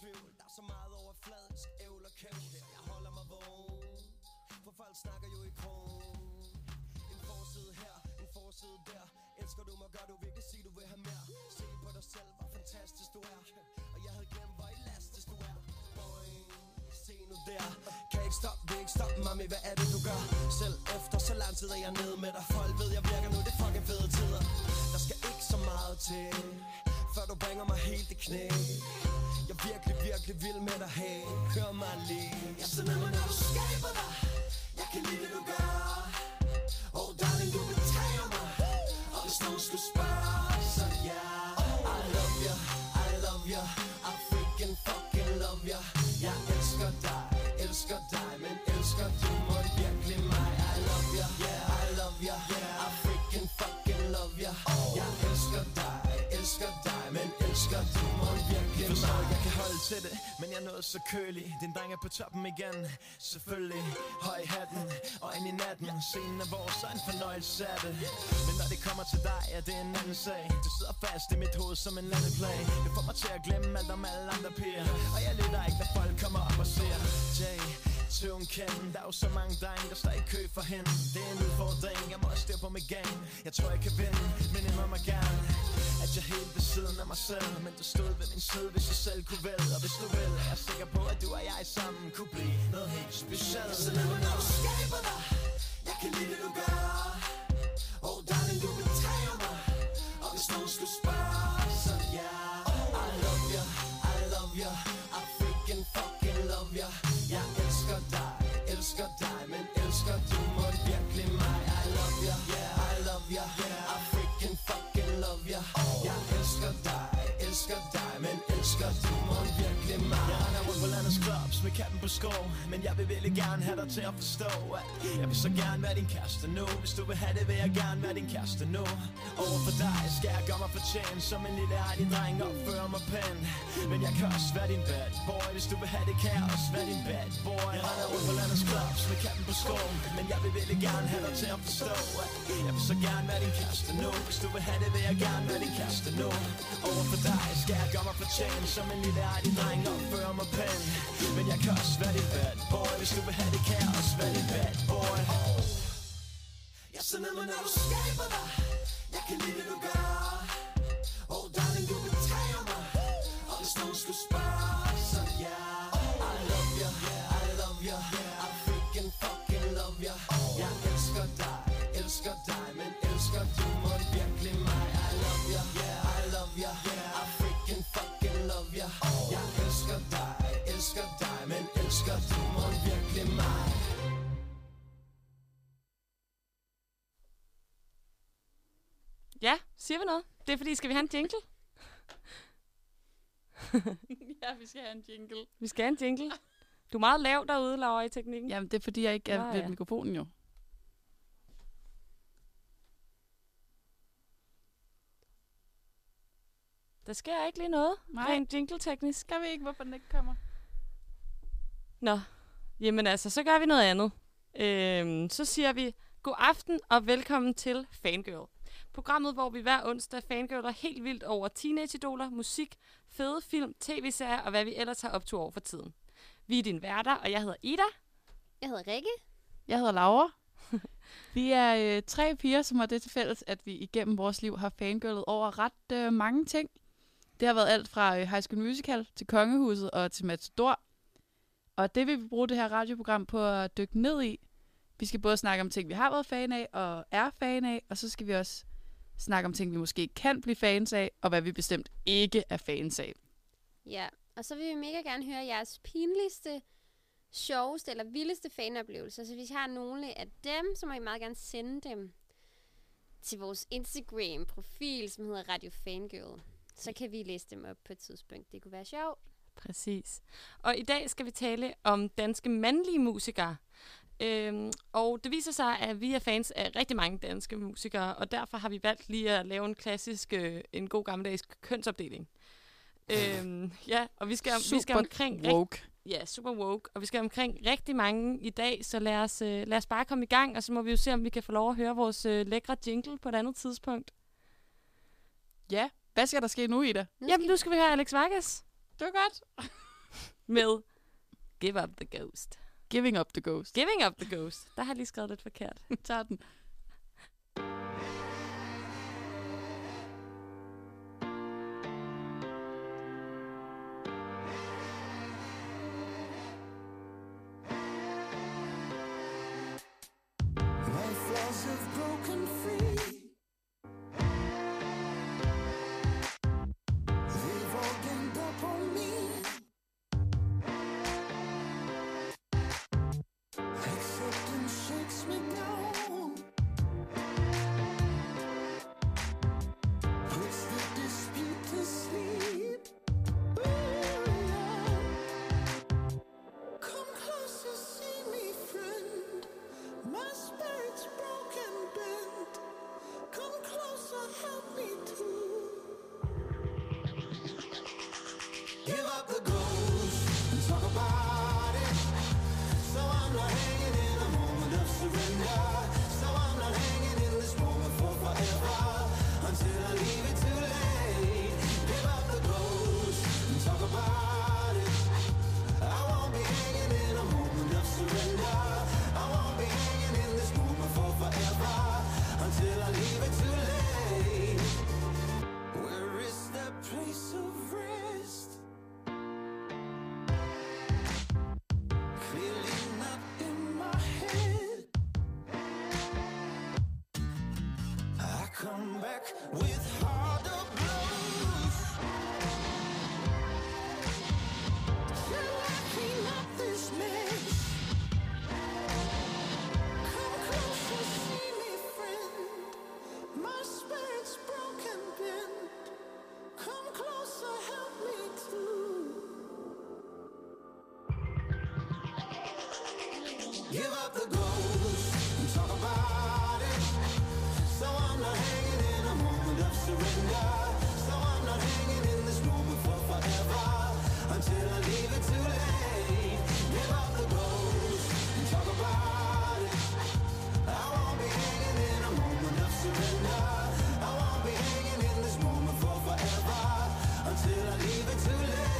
tvivl. Der er så meget overfladisk ævl og kævl. Jeg holder mig vågen For folk snakker jo i krogen En forside her, en forside der. Elsker du mig, gør du virkelig sige du vil have mere. Se på dig selv, hvor fantastisk du er. Og jeg havde glemt, hvor elastisk du er. Boy, se nu der. Kan ikke stoppe, vil ikke stoppe, mami, hvad er det du gør? Selv efter så lang tid er jeg nede med dig. Folk ved, jeg virker nu, det er fucking fede tider. Der skal ikke så meget til Før du bringer mig helt i knæ virkelig, virkelig vild med dig, hey Hør mig lige. Jeg er så med mig, når du skaber dig. Jeg kan lide det, du jeg er noget så kølig. Din dreng er på toppen igen. Selvfølgelig Høj hatten Og ind i natten. Scenen er vores og en fornøjelse af det. Men når det kommer til dig Er det en anden sag. Du sidder fast i mit hoved som en landeplay Det får mig til at glemme alt om alle andre piger. Og jeg lytter ikke når folk kommer op og ser Jay Tøven kende Der er jo så mange drenge, der står i kø for hende. Det er en udfordring, jeg må også på mit gang Jeg tror jeg kan vinde, men jeg må mig gerne. At jeg helt ved siden af mig selv Men du stod ved min side, hvis jeg selv kunne vælge. Og hvis du vil, er jeg sikker på, at du og jeg sammen Kunne blive noget helt specielt. Så lad mig, når du skaber dig. Jeg kan lide det, du gør. Oh darling, du betræder mig. Og hvis nogen skulle spørge, katten på skov Men jeg vil virkelig gerne have dig til at forstå At jeg vil så gerne være din kæreste nu. Hvis du vil have det, vil jeg gerne være din kæreste nu. Over for dig skal jeg gøre mig fortjent Som en lille ærlig dreng opfører mig pænt. Men jeg kan også være din bad boy Hvis du vil have det, kan jeg også være din bad boy. Jeg render rundt på landets clubs med katten på skov Men jeg vil virkelig gerne have dig til at forstå At jeg vil så gerne være din kæreste nu. Hvis du vil have det, vil jeg gerne være din kæreste nu. Over for dig skal jeg gøre mig fortjent Som en lille ærlig dreng opfører mig pænt. Men jeg kan også være bad boy Hvis du vil have det, kaos jeg også bad boy oh. Jeg sidder med mig, når du skaber dig. Jeg kan lide det, du gør. Oh darling, du betager mig. Og hvis nogen skulle spørge, så ja. yeah. Siger vi noget? Det er fordi, skal vi have en jingle? ja, vi skal have en jingle. Vi skal have en jingle. Du er meget lav derude, Laura, i teknikken. Jamen, det er fordi, jeg ikke er Nå, ved ja. mikrofonen jo. Der sker ikke lige noget. Nej. Rent jingle-teknisk. Kan vi ikke, hvorfor den ikke kommer? Nå, jamen altså, så gør vi noget andet. Øhm, så siger vi god aften og velkommen til Fangirl. Programmet, hvor vi hver onsdag fangirler helt vildt over teenageidoler, musik, fede film, tv-serier og hvad vi ellers har optog over for tiden. Vi er dine værter, og jeg hedder Ida. Jeg hedder Rikke. Jeg hedder Laura. vi er øh, tre piger, som har det til fælles, at vi igennem vores liv har fangirlet over ret øh, mange ting. Det har været alt fra øh, High School Musical til Kongehuset og til Matador. Og det vil vi bruge det her radioprogram på at dykke ned i. Vi skal både snakke om ting, vi har været fan af og er fan af, og så skal vi også snakke om ting, vi måske kan blive fans af, og hvad vi bestemt ikke er fans af. Ja, og så vil vi mega gerne høre jeres pinligste, sjoveste eller vildeste fanoplevelser. Så hvis I har nogle af dem, så må I meget gerne sende dem til vores Instagram-profil, som hedder Radio Fangirl. Så kan vi læse dem op på et tidspunkt. Det kunne være sjovt. Præcis. Og i dag skal vi tale om danske mandlige musikere. Øhm, og det viser sig, at vi er fans af rigtig mange danske musikere, og derfor har vi valgt lige at lave en klassisk, øh, en god gammeldags kønsopdeling. øhm, ja, og vi skal, vi skal omkring... woke. Ja, super woke. Og vi skal omkring rigtig mange i dag, så lad os, øh, lad os bare komme i gang, og så må vi jo se, om vi kan få lov at høre vores øh, lækre jingle på et andet tidspunkt. Ja, hvad skal der ske nu, Ida? Nu Jamen, nu skal vi høre Alex Vargas Det var godt. med Give Up the Ghost. Giving up the ghost. Giving Up the Ghost. Der har jeg lige skrevet lidt forkert. tager den. Give up the ghost and talk about it. So I'm not hanging in a moment of surrender. So I'm not hanging in this moment for forever until I leave it too late. Give up the ghost and talk about it. I won't be hanging in a moment of surrender. I won't be hanging in this moment for forever until I leave it too late.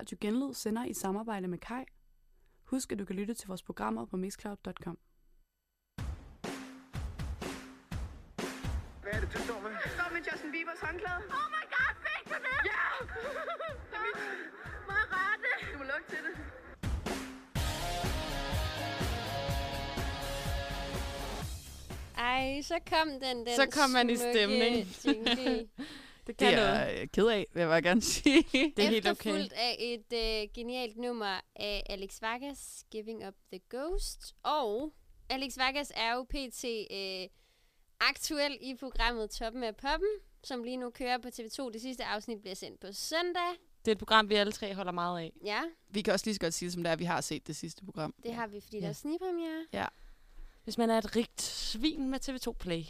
Radio Genlyd sender i samarbejde med Kai. Husk, at du kan lytte til vores programmer på mixcloud.com. Hvad er det, du står med? Jeg står med Justin Biebers håndklæde. Oh my god, fik du det? Ja! det er mit. Må jeg røre det? Du må lugte til det. Ej, så kom den, den Så kom man i stemning. Det kan Det noget. er jeg ked af, vil jeg bare gerne sige. Det er helt okay. Efterfulgt af et øh, genialt nummer af Alex Vargas, Giving Up the Ghost. Og Alex Vargas er jo pt. Øh, aktuel i programmet Toppen af Poppen, som lige nu kører på TV2. Det sidste afsnit bliver sendt på søndag. Det er et program, vi alle tre holder meget af. Ja, Vi kan også lige så godt sige det, som det er, vi har set det sidste program. det har vi, fordi Ja. der er snigpremiere. Hvis man er et rigt svin med TV2 Play.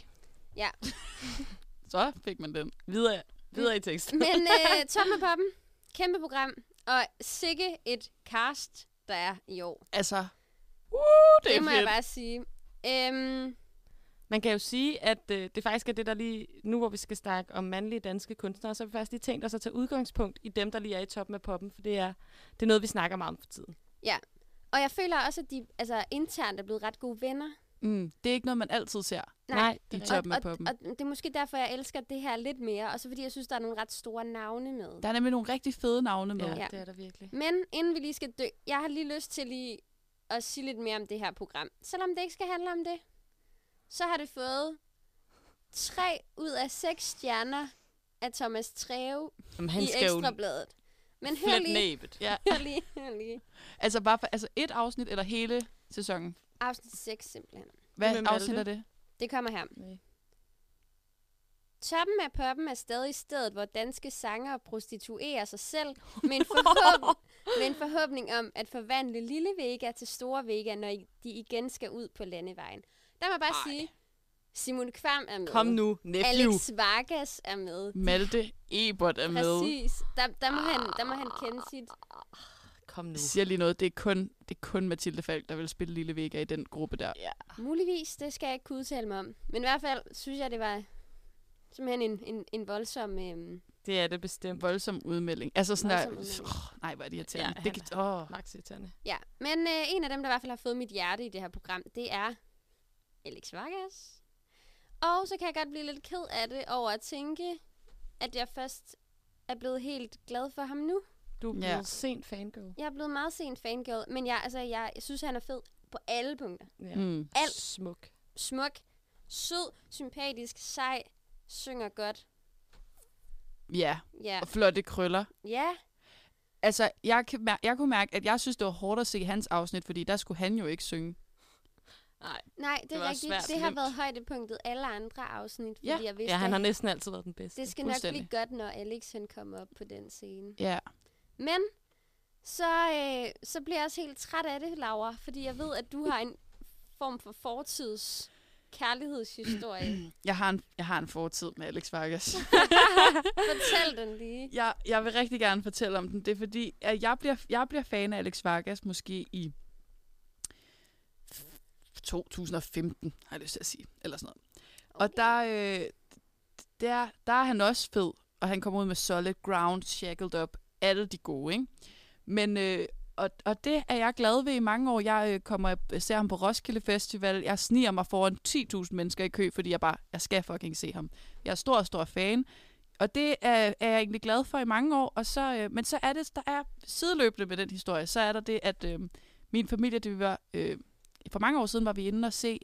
Ja, Så fik man den. Videre, videre i teksten. men øh, Toppen af Poppen, kæmpe program. Og sikke et cast, der er i år. Altså, uh, det, Det, er det må fedt. jeg bare sige. Øhm, Man kan jo sige, at øh, det faktisk er det, der lige... Nu hvor vi skal snakke om mandlige danske kunstnere, så har vi faktisk lige tænkt os at tage udgangspunkt i dem, der lige er i toppen af poppen. For det er, det er noget, vi snakker meget om for tiden. og jeg føler også, at de altså, internt er blevet ret gode venner. Mm, det er ikke noget, man altid ser Nej, er toppen og, af poppen. Og, og det er måske derfor, jeg elsker det her lidt mere. Og så fordi jeg synes, der er nogle ret store navne med. Der er nemlig nogle rigtig fede navne med. Ja, Ja. det er der virkelig. Men inden vi lige skal dø, jeg har lige lyst til lige at sige lidt mere om det her program. Selvom det ikke skal handle om det, så har det fået tre ud af seks stjerner af Thomas Treve Jamen, han i skal Ekstrabladet. Men hør lige, næbet. Ja. hør lige, hør lige. Altså bare for, altså et afsnit eller hele sæsonen. Afsnit 6 simpelthen. Hvad Hvem afsnit er det? Det kommer her. Nej. Toppen af poppen er stadig stedet, hvor danske sanger prostituerer sig selv med en, forhåb- med en forhåbning om at forvandle lille Vega til store Vega, når I- de igen skal ud på landevejen. Der må jeg bare Ej. sige, Simon Kvam er med. Kom nu, nephew. Alex Vargas er med. Malte Ebert er med. Præcis. Der, der, må han, der må han kende sit... Kom nu. Siger lige noget, det er kun, det er kun Mathilde Falk, der vil spille Lille Vega i den gruppe der. Ja. Muligvis, det skal jeg ikke kunne udtale mig om. Men i hvert fald synes jeg, det var simpelthen en, en, en voldsom... Øhm, Det er det bestemt. Voldsom udmelding. Altså sådan der, udmelding. oh, nej, hvor er det irriterende. Ja, det kan, åh. Max irriterende. Ja, men øh, en af dem, der i hvert fald har fået mit hjerte i det her program, det er Alex Vargas. Og så kan jeg godt blive lidt ked af det over at tænke, at jeg først er blevet helt glad for ham nu. Du er Ja. blevet sent fangirl. Jeg er blevet meget sent fangirl, men jeg, altså, jeg, jeg synes, han er fed på alle punkter. Ja. Mm. Alt. Smuk. Smuk, sød, sympatisk, sej, synger godt. Ja, Ja, og flotte krøller. ja Altså, jeg, kan mær- jeg kunne mærke, at jeg synes, det var hårdt at se hans afsnit, fordi der skulle han jo ikke synge. Nej. nej, det, Det er rigtigt. svært det har været højdepunktet alle andre afsnit, fordi Ja. jeg vidste, Ja, han har næsten altid været den bedste. det skal nok blive godt, når Alex han kommer op på den scene. Ja. Men så, øh, så bliver jeg også helt træt af det, Laura, fordi jeg ved, at du har en form for fortids kærlighedshistorie? Jeg har en, jeg har en fortid med Alex Vargas. Fortæl den lige. jeg, jeg vil rigtig gerne fortælle om den. Det er fordi, at jeg bliver, jeg bliver fan af Alex Vargas måske i 2015, har jeg lyst til at sige. Eller sådan noget. Og der, øh, der, der er han også fed. Og han kommer ud med Solid Ground, Shackled Up. Alle de gode, ikke? Men, øh, og, og det er jeg glad ved i mange år. Jeg øh, kommer øh, ser ham på Roskilde Festival. Jeg sniger mig foran 10.000 mennesker i kø, fordi jeg bare, jeg skal fucking se ham. Jeg er stor, stor fan. Og det er, er jeg egentlig glad for i mange år. Og så, øh, men så er det, der er sideløbende med den historie, så er der det, at øh, min familie, det var, øh, for mange år siden var vi inde og se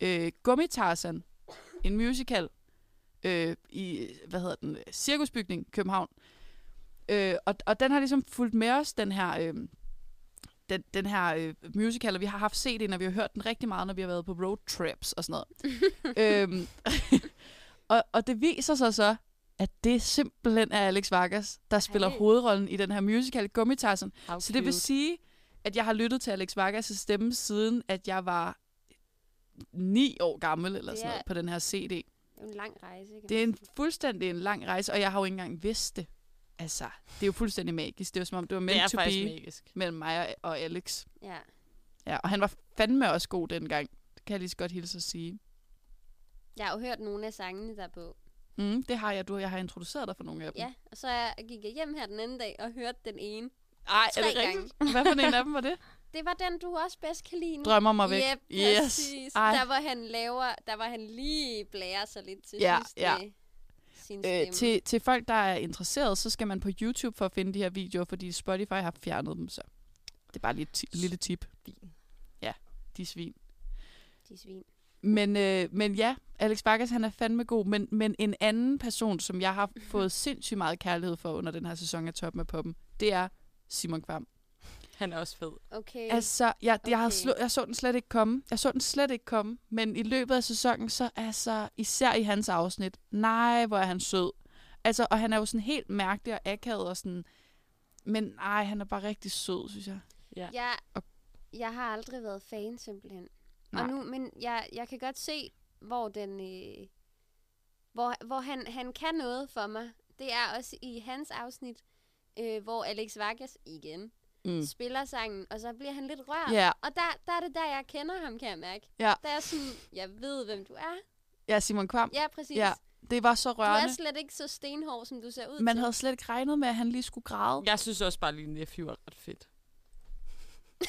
øh, Gummitarsan, en musical øh, i, hvad hedder den, øh, Cirkusbygning, København. Øh, og, og den har ligesom fulgt med os, den her, øh, den, den her øh, musical, og vi har haft CD'en, og vi har hørt den rigtig meget, når vi har været på road trips og sådan noget. øhm, og, og det viser sig så, at det simpelthen er Alex Vargas, der spiller Ej. hovedrollen i den her musical, Gummitarsen. How Så det vil sige, at jeg har lyttet til Alex Vargas' stemme siden, at jeg var ni år gammel eller sådan noget på den her CD. Det er en lang rejse, kan Det er en fuldstændig en lang rejse, og jeg har jo ikke engang vidst det. Altså, det er jo fuldstændig magisk. Det er jo som om, det var Det meant er to be magisk. mellem mig og- og Alex. Ja. Ja, og han var fandme også god dengang. Det kan jeg lige så godt hilse at sige. Jeg har jo hørt nogle af sangene der på. Mm, det har jeg. Du, jeg har introduceret dig for nogle af dem. Ja, og så jeg gik jeg hjem her den anden dag og hørte den ene. Ej, Tre gange. Hvad for en af dem var det? Det var den, du også bedst kan lide. Drømmer mig væk. Yep, Yes. præcis. Ej. Der var han laver, der var han lige blære sig lidt til Ja, sidst ja. stemme. Øh, til, til folk, der er interesseret, så skal man på YouTube for at finde de her videoer, fordi Spotify har fjernet dem, så det er bare lige et lille tip. Svin. Ja, de er svin. De svin. Men, øh, men ja, Alex Vargas, han er fandme god, men, men en anden person, som jeg har fået sindssygt meget kærlighed for under den her sæson af Top med Poppen, det er Simon Kvam. Han er også fed. Okay. Altså, jeg, jeg, har Okay. slå, jeg så den slet ikke komme. Jeg så den slet ikke komme. Men i løbet af sæsonen, så altså, især i hans afsnit, nej, hvor er han sød. Altså, og han er jo sådan helt mærkelig og akavet og sådan... Men nej, han er bare rigtig sød, synes jeg. Ja. Jeg, Og- jeg har aldrig været fan, simpelthen. Nej. Og nu, men jeg, jeg kan godt se, hvor den... Øh, hvor, hvor han, han kan noget for mig. Det er også i hans afsnit, øh, hvor Alex Vargas igen Mm. spiller sangen, og så bliver han lidt rørt. Ja, Og der, der er det der, jeg kender ham, kan jeg mærke. Ja. Der er sådan, jeg ved, hvem du er. ja, Simon Kvam. Ja, præcis. Ja, Det var så Du er rørende. slet ikke så stenhård, som du ser ud Man til. havde slet ikke regnet med, at han lige skulle græde. Jeg synes også bare lige, Nephew er ret fedt.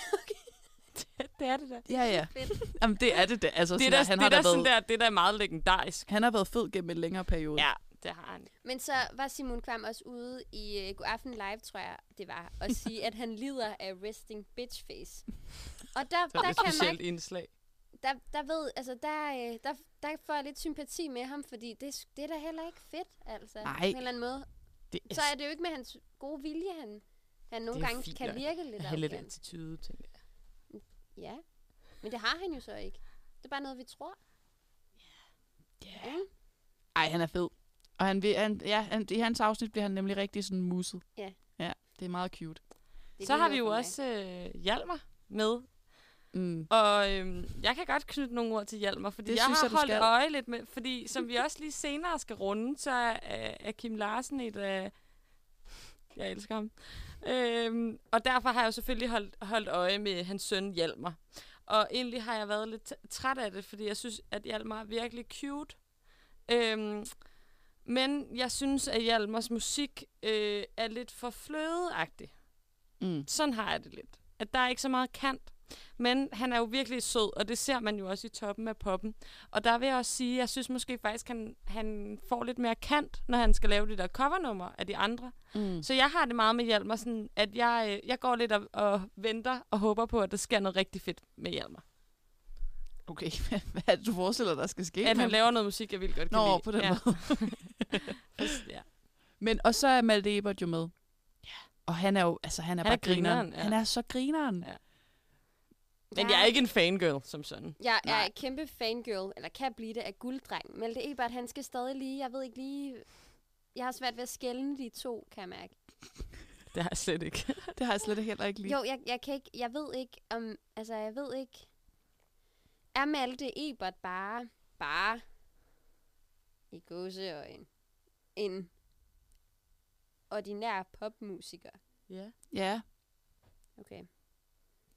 det, det er det da. Ja, ja. Fedt. Jamen, det er det da. Altså, Det er sådan, da, at han det har er da da sådan været, der, det er da meget legendarisk. han har været fed gennem en længere periode. Ja, det har han. Men så var Simon Kvam også ude i uh, God Aften Live, tror jeg, det var, at sige, at han lider af resting bitch face. Og der, Det der et kan man specielt indslag. der, der ved, altså der, øh, der, der får jeg lidt sympati med ham, fordi det, er- det er da heller ikke fedt, altså. Nej. På en eller anden måde. Det Så er det jo ikke med hans gode vilje, han, han nogle Det er gange fint kan virke lidt have lidt arrogant. attitude, tænker jeg. Ja, men det har han jo så ikke. Det er bare noget, vi tror. Ja. Ej, han er fed. Og han, vil- han, ja, han, i hans afsnit bliver han nemlig rigtig sådan musset. Ja. Ja, det er meget cute. Det Så har vi jo også øh, Hjalmar med. Mm. Og øhm, jeg kan godt knytte nogle ord til Hjalmar, fordi Det jeg synes har jeg, holdt skal. øje lidt med, fordi som vi også lige senere skal runde, så er, er Kim Larsen et af... Jeg elsker ham. Øhm, og derfor har jeg jo selvfølgelig holdt, holdt øje med hans søn Hjalmar. Og egentlig har jeg været lidt træt af det, fordi jeg synes, at Hjalmar er virkelig cute. Øhm, men jeg synes, at Hjalmars musik øh, er lidt for flødeagtig. Mm. Sådan har jeg det lidt. At der er ikke så meget kant. Men han er jo virkelig sød, og det ser man jo også i toppen af poppen. Og der vil jeg også sige, at jeg synes måske faktisk, han, han får lidt mere kant, når han skal lave det der covernummer af de andre. Mm. Så jeg har det meget med Hjalmar, sådan, at jeg, øh, jeg går lidt og, og venter og håber på, at der sker noget rigtig fedt med Hjalmar. Okay, hvad er det, du forestiller dig, skal ske? At han laver noget musik, jeg vil godt kan Nå, lide. på den ja. måde. ja. Men, og så er Malte Ebert jo med. Ja. Og han er jo, altså han er Han er bare grineren. grineren, ja. Han er så grineren. Ja. Men jeg er ikke en fangirl, som sådan. Jeg er Nej. et kæmpe fangirl, eller kan blive det, af gulddreng. Malte Ebert, han skal stadig lige, jeg ved ikke lige... Jeg har svært ved at skælne de to, kan jeg mærke. Det har jeg slet ikke. Det har jeg slet heller ikke lige. Jo, jeg, jeg kan ikke, jeg ved ikke om, altså jeg ved ikke, er Malte Ebert bare, bare i gåseøjen, en ordinær popmusiker? Ja. Ja, Okay.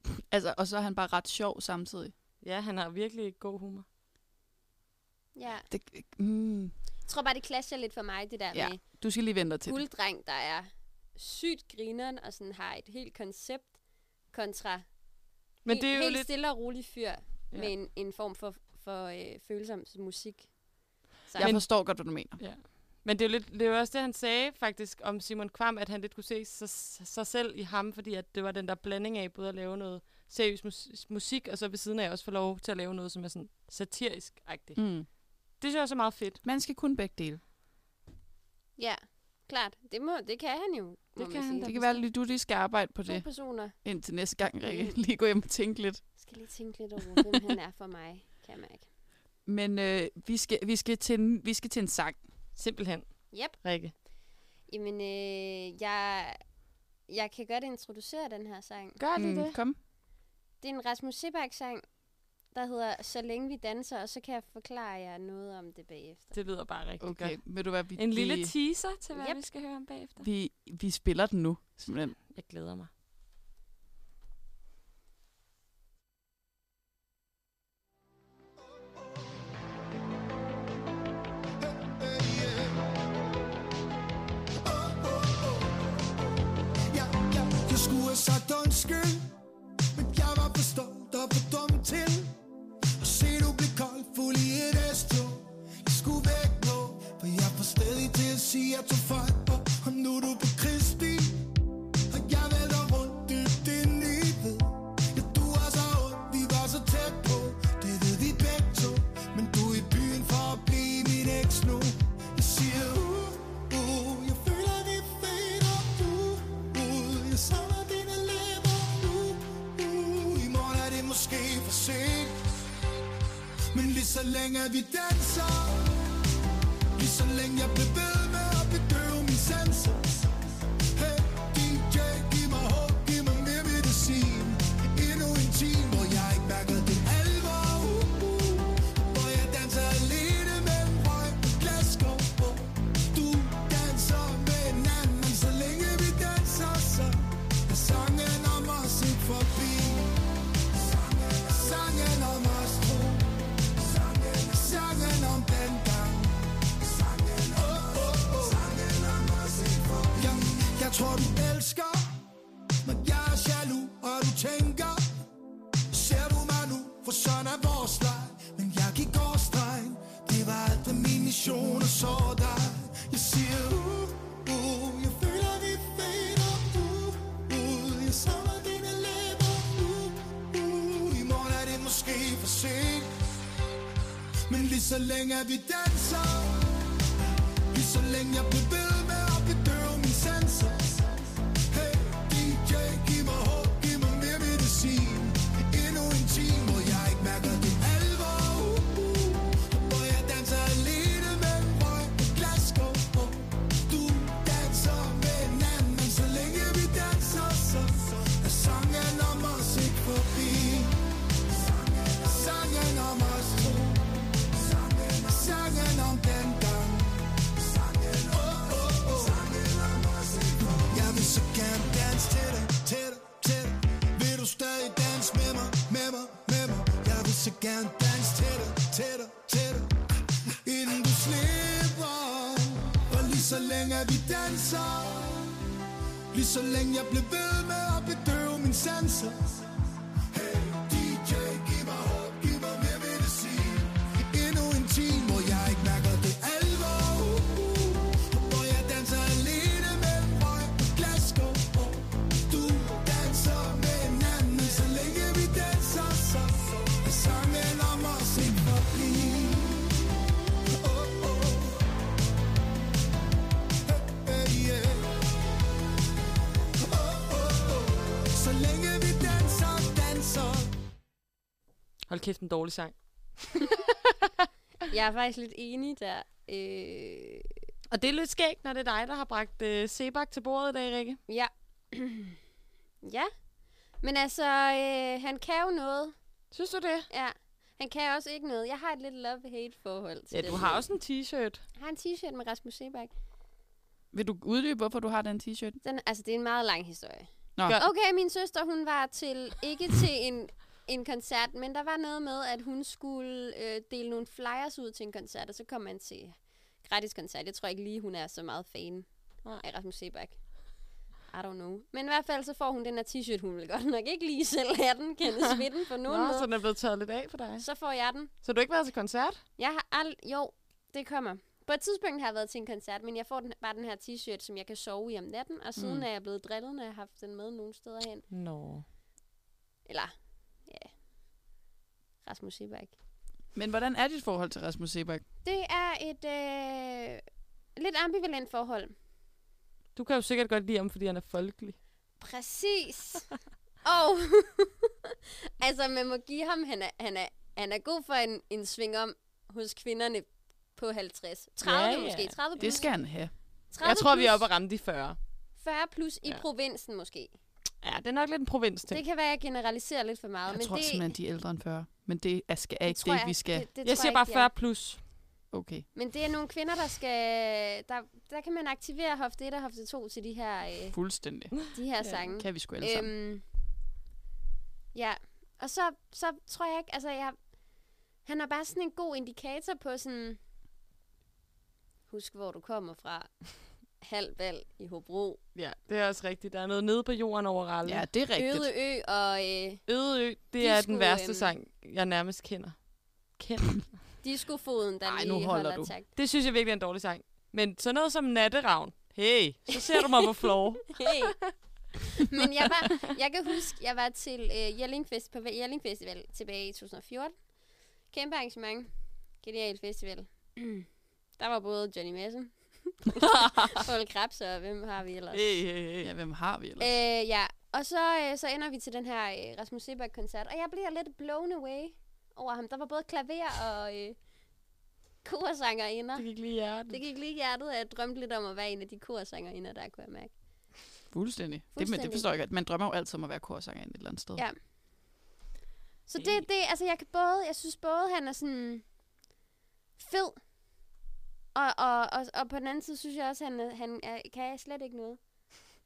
altså, og så er han bare ret sjov samtidig. Ja, han har virkelig god humor. Ja. Det, mm, Jeg tror bare, det clasher lidt for mig, det der Ja. med du skal lige vente til gulddreng, der er sygt grineren og sådan har et helt koncept kontra Men helt, det er jo helt lidt... stille og rolig fyr Ja. med en, en form for, for øh, følsom musik. Så Jeg Men- forstår godt, hvad du mener. Ja. Men det er jo lidt, det er jo også det, han sagde faktisk om Simon Kvam, at han lidt kunne se sig, sig selv i ham, fordi at det var den der blanding af både at lave noget seriøs mus- musik, og så ved siden af også få lov til at lave noget, som er sådan satirisk-agtigt. Mm. Det synes jeg også er meget fedt. Man skal kunne begge dele. ja, klart. Det, må, det kan han jo, Det kan han. Det kan være, at du lige skal arbejde på To det personer. indtil næste gang, Rikke. Mm. Lige gå hjem og tænke lidt. skal lige tænke lidt over, hvem han er for mig, kan jeg mærke. Men øh, vi, skal, vi, skal til en, vi skal til en sang. Simpelthen, Yep. Rikke. Jamen, øh, jeg, jeg kan godt introducere den her sang. Gør det det? Kom. Det er en Rasmus Sebak-sang, der hedder Så længe vi danser, og så kan jeg forklare jer noget om det bagefter. Det lyder bare rigtig Okay, godt. ved du hvad? Vi, En lille vi, teaser til, hvad Yep. vi skal høre om bagefter. vi, vi spiller den nu, simpelthen. Jeg glæder mig. Jeg skulle have sagt undskyld Men jeg var for stolt og for dum til Og se du blev kold fuld i et S-tog Jeg skulle væk nu For jeg var stadig til at sige at tog fejl Og, og nu er du på længe vi danser. Lige så længe jeg bliver for sådan er vores leg Men jeg gik årstregen Det var aldrig min mission at så dig. Jeg siger uh, uh, Jeg føler vi fader uh, uh, Jeg savner dine læber uh, uh, I morgen er det måske for sent. Men lige så længe vi danser Lige så længe jeg bevæger gerne danse til dig, til dig, til dig Inden du slipper. Og lige så længe vi danser Lige så længe jeg bliver ved med at bedøve min sanser. Hold kæft, en dårlig sang. Jeg er faktisk lidt enig der. Øh, Og det er lidt skægt, når det er dig, der har bragt øh, Sebak til bordet i dag, Rikke. ja. ja. Men altså, øh, han kan jo noget. Synes du det? Ja. Han kan også ikke noget. Jeg har et lidt love-hate forhold til Ja, du har lyd. også en t-shirt. Jeg har en t-shirt med Rasmus Sebak. Vil du uddybe, hvorfor du har den t-shirt? Den, altså, det er en meget lang historie. Nå. Okay, min søster, hun var til, ikke til en, en koncert, men der var noget med, at hun skulle øh, dele nogle flyers ud til en koncert, og så kom man til gratis koncert. Jeg tror ikke lige, hun er så meget fan af Rasmus Sebak. I don't know. Men i hvert fald så får hun den her t-shirt. Hun vil godt nok ikke lige selv have den, kan det smitte den på nogen Nå, måde. så den er blevet taget lidt af for dig. Så får jeg den. Så du har ikke været til koncert? Jeg har ald... Jo, det kommer. På et tidspunkt har jeg været til en koncert, men jeg får den, bare den her t-shirt, som jeg kan sove i om natten, og siden Mm. er jeg blevet drillet, når jeg har haft den med nogle steder hen. Nå. Eller, Rasmus Sebak. Men hvordan er dit forhold til Rasmus Sebak? Det er et øh, lidt ambivalent forhold. Du kan jo sikkert godt lide ham, fordi han er folkelig. Præcis. Og, altså man må give ham, han er, han er, han er god for en, en sving om hos kvinderne på 50. 30 Ja, ja, måske, 30 plus. Det skal han have. 30 Jeg tror, vi er plus, oppe og ramme de 40. 40 plus i Ja. provinsen måske. Ja, det er nok lidt en provins ting. Det kan være, at jeg generaliserer lidt for meget. Jeg men tror det, simpelthen, de er ældre end 40. Men det er, skal, er ikke det, jeg- vi skal... Det, det Jeg siger bare ikke, de 40 er. plus. Okay. Men det er nogle kvinder, der skal... Der, der kan man aktivere hofte 1 og hofte 2 til de her, øh, Fuldstændig. de her sange. Kan vi sgu alle sammen. Øhm, ja, og så, så tror jeg ikke, altså jeg, han er bare sådan en god indikator på sådan, husk hvor du kommer fra, halv valg i Hobro, Ja, det er også rigtigt. Der er noget nede på jorden overalt. Ja, det er rigtigt. Øde Ø og øh, Øde Ø, det De er den skulle, værste øhm, sang, jeg nærmest kender. Kender. Diskofoden, der Ej, lige nu holder holder du. takt. Det synes jeg virkelig er en dårlig sang. Men sådan noget som Natteravn. Hey, så ser du mig på floor. Hey. Men jeg, var, jeg kan huske, jeg var til øh, Jelling Fest, på Jelling Festival tilbage i 2014. Kæmpe arrangement. Genial festival. Der var både Johnny Madsen, Paul Krebs og hvem har vi ellers? Hey, hey, hey. Ja, hvem har vi ellers? Øh, ja, og så, øh, så ender vi til den her øh, Rasmus Sebak-koncert, og jeg bliver lidt blown away over ham. Der var både klaver og øh, korsangerinder. Det gik lige hjertet. Det gik lige hjertet, at jeg drømte lidt om at være en af de korsangerinder, der kunne jeg mærke. Fuldstændig. Det, men det Fuldstændig. forstår jeg godt. Man drømmer jo altid om at være korsanger et eller andet sted. Ja. Så det, det, altså jeg kan både, jeg synes både, han er sådan fed, og, og, og, og på den anden side synes jeg også, han, er- han er, kan slet ikke noget.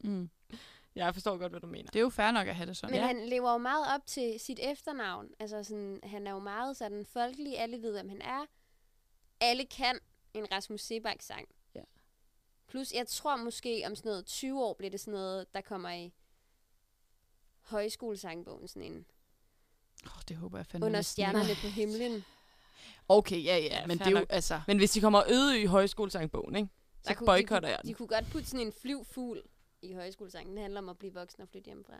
Mm. Jeg forstår godt, hvad du mener. Det er jo fair nok at have det sådan. Men Ja. han lever jo meget op til sit efternavn. Altså sådan, han er jo meget sådan folkelig. Alle ved, hvem han er. Alle kan en Rasmus Sebak-sang. Ja. Plus, jeg tror måske om sådan noget 20 år bliver det sådan noget, der kommer i højskolesangbogen. Sådan en Oh, det håber jeg fandme under stjernerne på himlen. Okay, ja, ja. Ja, men det er jo, nok. altså... Men hvis de kommer øde i højskolesangbogen, ikke? Der så kunne- boykotter de, jeg kunne, den. de kunne godt putte sådan en flyvfugl i højskolesangen. Det handler om at blive voksen og flytte hjemmefra.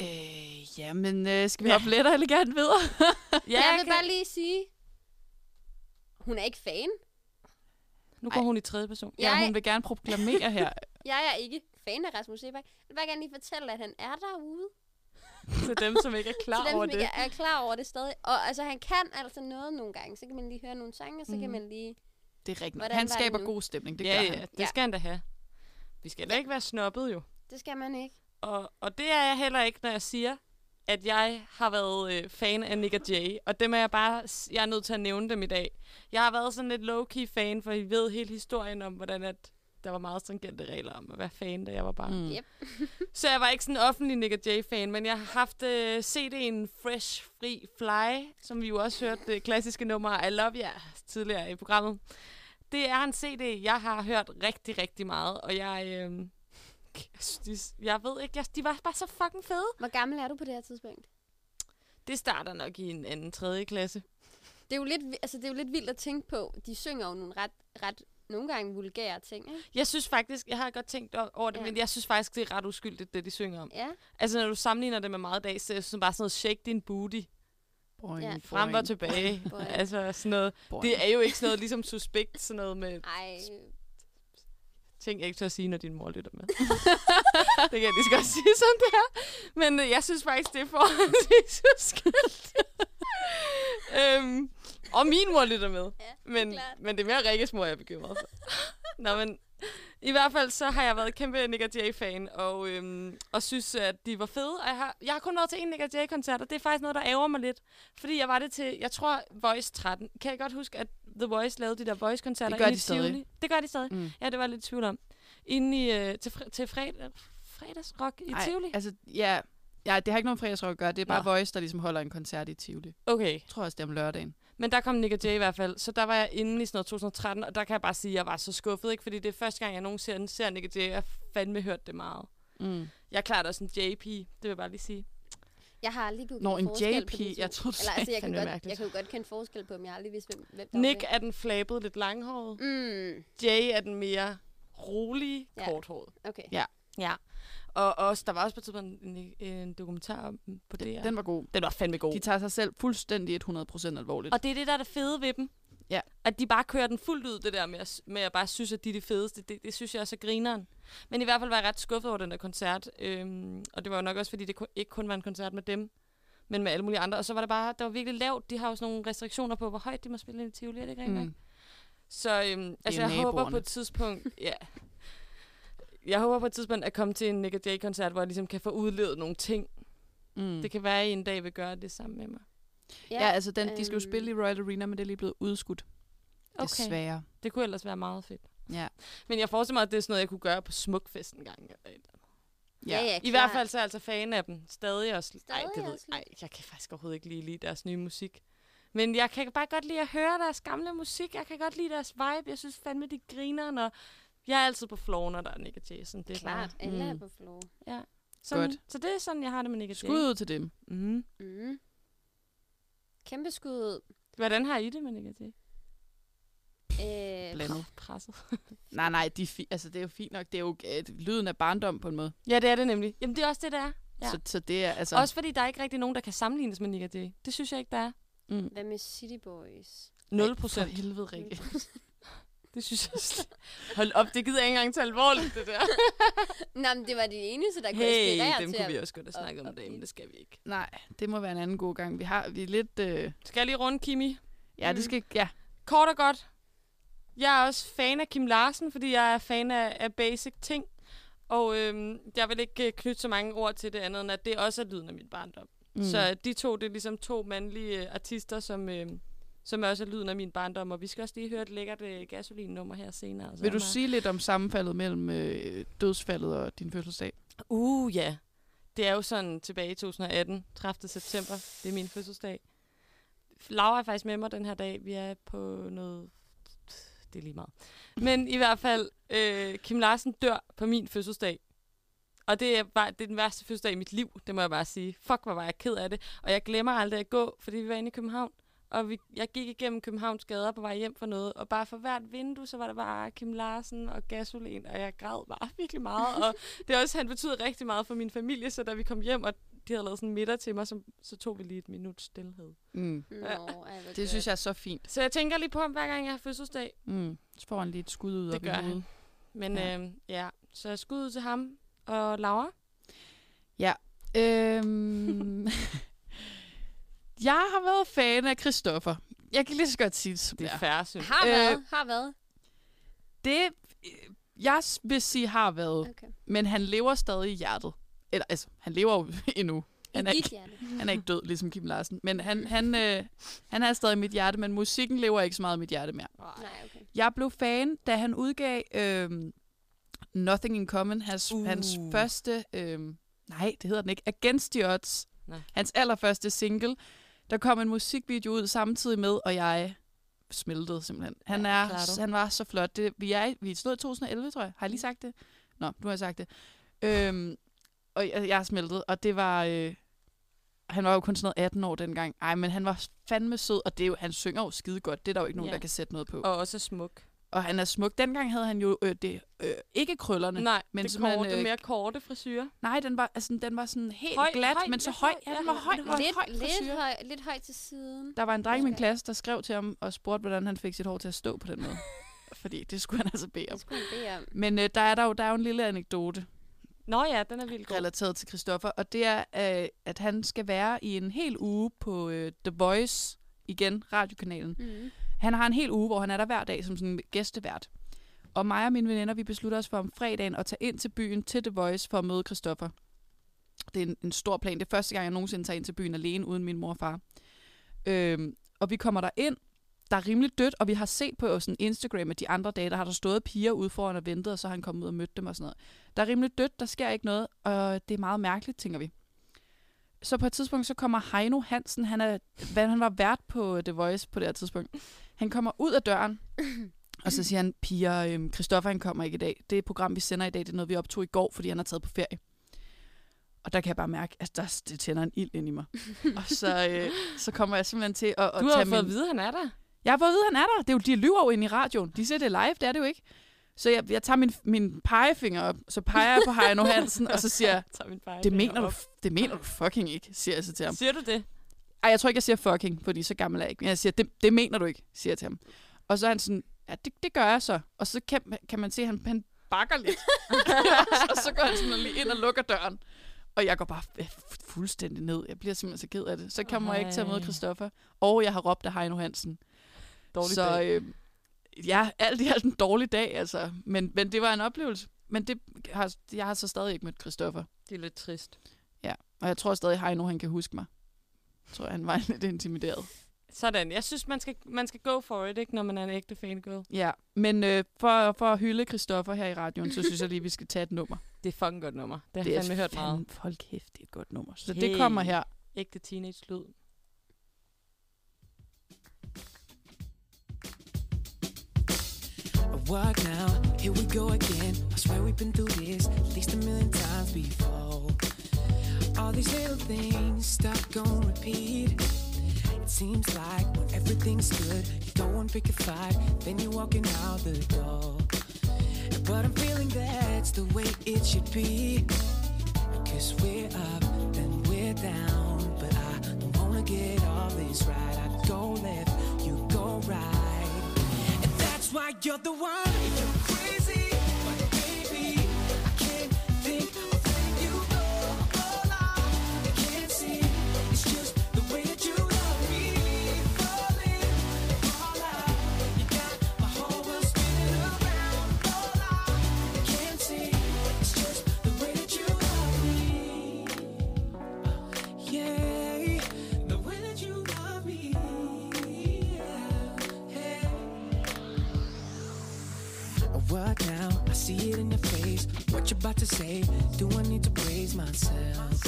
Øh, ja, men øh, skal vi Ja. hoppe let og elegant videre? Ja, jeg vil bare lige sige, hun er ikke fan. Nu går Ej. hun i tredje person. Ja, Jeg- hun vil gerne proklamere her. Jeg er ikke fan af Rasmus Sebak. Jeg vil bare gerne lige fortælle, at han er derude. Til dem, som ikke er klar Til dem, over som det. ikke er klar over det stadig. Og altså, han kan altså noget nogle gange. Så kan man lige høre nogle sange, og så mm. kan man lige... Det er rigtigt. Han skaber god stemning, det ja, gør ja, han. det Ja. skal han da have. Vi skal da ikke være snobbet jo. Det skal man ikke. Og, og det er jeg heller ikke, når jeg siger, at jeg har været øh, fan af Nick og Jay. Og dem er jeg bare, jeg er nødt til at nævne dem i dag. Jeg har været sådan lidt low-key fan, for I ved hele historien om, hvordan at der var meget stringente regler om at være fan, da jeg var barn. Mm. Yep. Så jeg var ikke sådan en offentlig Nick Jay-fan, men jeg har haft øh, CD'en Fresh Free Fly, som vi jo også hørte det klassiske nummer I Love You tidligere i programmet. Det er en CD, jeg har hørt rigtig, rigtig meget, og jeg... Øh, jeg jeg ved ikke, jeg, de var bare så fucking fede. Hvor gammel er du på det her tidspunkt? Det starter nok i en anden tredje klasse. Det er jo lidt, altså, det er jo lidt vildt at tænke på. De synger jo nogle ret, ret nogle gange vulgære ting, ikke? Jeg synes faktisk, jeg har godt tænkt over det, Ja. men jeg synes faktisk, det er ret uskyldigt, det de synger om. Ja. Altså, når du sammenligner det med meget dag, så er det sådan bare sådan noget, shake din booty, Boing, Ja. frem og tilbage. Boing. altså, sådan noget. boing. Det er jo ikke sådan noget ligesom suspekt, sådan noget med Ej, ting, jeg ikke tør at sige, når din mor lytter med. det kan jeg lige så godt sige, som det er. Men øh, jeg synes faktisk, det er forholdsvis uskyldigt. øhm, og min mor lytter med. Ja, men, klart. men det er mere Rikkes mor, jeg er bekymret for. Nå, men I hvert fald så har jeg været kæmpe Nick Jay-fan, og, øhm, og synes, at de var fede. Og jeg har, jeg har kun været til en Nick Jay-koncert, og det er faktisk noget, der ærger mig lidt. Fordi jeg var det til, jeg tror, Voice 13. Kan jeg godt huske, at The Voice lavede de der Voice-koncerter Det gør de i stadig. Tivoli? Det gør de stadig. Mm. Ja, det var jeg lidt tvivl om. Inde i, øh, til, fre- til fredag, fredagsrock i Ej, Tivoli? Altså, ja, ja, det har ikke noget med fredagsrock at gøre. Det er bare Nå. Voice, der ligesom holder en koncert i Tivoli. Jeg Okay. tror også, det er om lørdagen. Men der kom Nick Jay i hvert fald, så der var jeg inde i sådan noget 2013, og der kan jeg bare sige, at jeg var så skuffet, ikke? Fordi det er første gang, jeg nogensinde ser Nick Jay, og jeg har fandme hørt det meget. Mm. Jeg er klart også en JP, det vil jeg bare lige sige. Jeg har aldrig kunne Nå, kende en forskel på JP. de to. Jeg troede, du Eller, altså, jeg, kan godt, mærkeligt. jeg kan jo godt kende forskel på dem. Jeg har aldrig vidst, hvem, hvem der Nick er den flabede, lidt langhåret. Mm, Jay er den mere rolige, Ja. korthåret. okay. Ja. Og også, der var også på et tidspunkt en, en dokumentar om på det. Den var god. den var fandme god. De tager sig selv fuldstændig 100% alvorligt. Og det er det, der er det fede ved dem. Ja. At de bare kører den fuldt ud, det der med at, med at bare synes, at de er de fedeste. Det, det synes jeg også er grineren. Men i hvert fald var jeg ret skuffet over den der koncert. Øhm, og det var jo nok også, fordi det ikke kun var en koncert med dem, men med alle mulige andre. Og så var det bare, det var virkelig lavt. De har jo sådan nogle restriktioner på, hvor højt de må spille ind i Tivoli, er det ikke rigtigt? mm. Så øhm, altså, jeg håber på et tidspunkt... ja. Jeg håber på et tidspunkt at komme til en Nick Jay-koncert, hvor jeg ligesom kan få udlevet nogle ting. Mm. Det kan være, at I en dag vil gøre det sammen med mig. Ja, ja altså, den, de skal jo øhm, spille i Royal Arena, men det er lige blevet udskudt. Okay. Desværre. Det kunne ellers være meget fedt. Ja. Men jeg forestiller mig, at det er sådan noget, jeg kunne gøre på Smukfest en gang. eller et eller andet. Ja, ja, I klart. hvert fald så er jeg altså fan af dem. Stadig også. Ej, Stadig det ved, ej, jeg kan faktisk overhovedet ikke lige lide deres nye musik. Men jeg kan bare godt lide at høre deres gamle musik. Jeg kan godt lide deres vibe. Jeg synes fandme, de griner, når... Jeg er altid på floor, når der er Nick. Sådan, det er Klart, Bare, alle er Mm. på flow. sådan, Godt. Så det er sådan, jeg har det med Nick Jay. Skud ud til dem. Mm. Mm. Kæmpe skud ud. Hvordan har I det med Nick Jay? Øh, Blandet. Presset. Nej, nej, de er fi- altså, det er jo fint nok. Det er jo øh, lyden af barndom på en måde. ja, det er det nemlig. Jamen, det er også det, der er. Ja. Så, så det er altså... Også fordi der er ikke rigtig nogen, der kan sammenlignes med Nick Jay. Det synes jeg ikke, der er. mm. hvad med City Boys? 0 For procent. helvede, Rikke. Det synes jeg slet- Hold op, det gider jeg ikke engang tage alvorligt, det der. Nå, men det var de eneste, der kunne Hey, inspirere dem til kunne at- vi også godt have snakket om i dag, men det skal vi ikke. Nej, det må være en anden god gang. Vi har vi er lidt... Øh... Skal jeg lige runde Kimi? Ja, Mm. det skal... Ja. Kort og godt. Jeg er også fan af Kim Larsen, fordi jeg er fan af, af basic ting. Og øhm, jeg vil ikke øh, knytte så mange ord til det andet, end at det også er lyden af min barndom. Mm. Så de to, det er ligesom to mandlige øh, artister, som, øh, som også er lyden af min barndom. Og vi skal også lige høre et lækkert øh, gasolin-nummer her senere. Så Vil du sige lidt om sammenfaldet mellem øh, dødsfaldet og din fødselsdag? Uh, ja. Det er jo sådan tilbage i 2018, 30. september. Det er min fødselsdag. Laura er faktisk med mig den her dag. Vi er på noget... Det er lige meget. Men i hvert fald, øh, Kim Larsen dør på min fødselsdag. Og det er, bare, det er den værste fødselsdag i mit liv, det må jeg bare sige. Fuck, hvor var jeg ked af det. Og jeg glemmer aldrig at gå, fordi vi var inde i København. Og vi, jeg gik igennem Københavns gader på vej hjem for noget, og bare for hvert vindue, så var der bare Kim Larsen og gasolin, og jeg græd bare virkelig meget. Og det er også, han betyder rigtig meget for min familie, så da vi kom hjem, og de havde lavet sådan en middag til mig, så, så tog vi lige et minut stillhed. Mm. Nå, ej, hvor Det synes jeg er så fint. Så jeg tænker lige på ham, hver gang jeg har fødselsdag. Mm. Så får han lige et skud ud Det op i gør han. Men Ja. ja, øh, ja. så skud ud til ham og Laura. Øhm, jeg har været fan af Christoffer. Jeg kan lige så godt sige det, som Det er færre, synes Har Øh, været, har været. Det, øh, jeg vil sige, har været. Okay. Men han lever stadig i hjertet. Eller, altså, han lever jo endnu. Han I er, dit ikke, hjerte. han er ikke død, ligesom Kim Larsen. Men han, han, øh, han er stadig i mit hjerte, men musikken lever ikke så meget i mit hjerte mere. Nej, okay. Jeg blev fan, da han udgav øh, Nothing in Common, hans. Uh. hans første, øh, nej, det hedder den ikke, Against the Odds, Nej. hans allerførste single. Der kom en musikvideo ud samtidig med, og jeg smeltede simpelthen. Han, Ja, er, han var så flot. Det, vi er, vi noget i 2011, tror jeg. Har jeg lige sagt det? Nå, nu har jeg sagt det. Øhm, og jeg, jeg har smeltet, og det var... Øh, han var jo kun sådan noget 18 år dengang. Ej, men han var fandme sød, og det er jo, han synger jo skide godt. Det er der jo ikke nogen, Ja. der kan sætte noget på. Og også smuk. Og han er smuk. Dengang havde han jo øh, det, øh, ikke krøllerne. Nej, men det, korte, øh, mere korte frisyrer. Nej, den var, altså, den var sådan helt Høj, glat, høj, men så høj. høj, Ja, den var høj. lidt Den var Lidt, høj lidt, høj, lidt høj til siden. Der var en dreng i min klasse, der skrev til ham og spurgte, hvordan han fik sit hår til at stå på den måde. Fordi det skulle han altså bede om. Det skulle han bede om. Men øh, der, er der, jo, der er jo en lille anekdote Nå ja, den er vildt god. relateret til Christoffer, og det er, øh, at han skal være i en hel uge på øh, The Voice, igen, radiokanalen. Mm. Han har en hel uge, hvor han er der hver dag som sådan en gæstevært. og mig og mine veninder, vi beslutter os for om fredagen at tage ind til byen til The Voice for at møde Christoffer. Det er en, en stor plan. Det er første gang, jeg nogensinde tager ind til byen alene, uden min mor og far. Øhm, og vi kommer der ind. Der er rimelig dødt, og vi har set på sådan Instagram, at de andre dage, der har der stået piger ude foran og ventet, og så har han kommet ud og mødt dem og sådan noget. Der er rimelig dødt, der sker ikke noget, og det er meget mærkeligt, tænker vi. Så på et tidspunkt, så kommer Heino Hansen, han, er, han var vært på The Voice på det her tidspunkt. Han kommer ud af døren, og så siger han, piger, øhm, Christoffer han kommer ikke i dag. Det program, vi sender i dag, det er noget, vi optog i går, fordi han har taget på ferie. Og der kan jeg bare mærke, at der, det tænder en ild ind i mig. og så, øh, så kommer jeg simpelthen til at, at Du har tage fået min... at vide, han er der. Jeg har fået at vide, han er der. Det er jo, de lyver jo ind i radioen. De siger det live, det er det jo ikke. Så jeg, jeg tager min, min pegefinger op, så peger jeg på Heino Hansen, og så siger jeg, min det mener, du, det mener du fucking ikke, siger jeg så til ham. Siger du det? Ej, jeg tror ikke, jeg siger fucking, fordi så gammel er jeg ikke. Men jeg siger, det, det mener du ikke, siger jeg til ham. Og så er han sådan, ja, det, det gør jeg så. Og så kan, kan man se, at han, han bakker lidt. og så går han sådan lige ind og lukker døren. Og jeg går bare fuldstændig ned. Jeg bliver simpelthen så ked af det. Så kommer jeg ikke til at møde. Christoffer. Og jeg har råbt af Heino Hansen. Dårlig så dag. Øh, ja, alt i alt en dårlig dag, altså. Men, men det var en oplevelse. Men det har, jeg har så stadig ikke mødt Christoffer. Det er lidt trist. Og jeg tror stadig, Heino han kan huske mig. Jeg tror, han var lidt intimideret. Sådan. Jeg synes, man skal, man skal go for it, ikke, når man er en ægte fangirl. Ja, men øh, for, for at hylde Christoffer her i radioen, så synes jeg lige, vi skal tage et nummer. Det er fucking godt nummer. Det har det jeg fandme hørt meget. Hold kæft, det er et godt nummer. Så Hey. det kommer her. Ægte teenage-lyd. What now? Here we go again. I swear we've been through this at least a million times before. All these little things go and repeat. It seems like when everything's good, you go and pick a fight, then you're walking out the door. But I'm feeling that's the way it should be. Cause we're up, then we're down. But I don't wanna get all this right. I go left, you go right. And that's why you're the one. See it in your face. What you're about to say? Do I need to praise myself?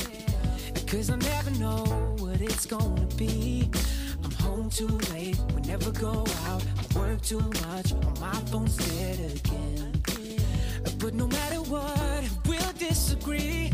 Cause I never know what it's gonna be. I'm home too late, we never go out. I work too much, on my phone's dead again. But no matter what, we'll disagree.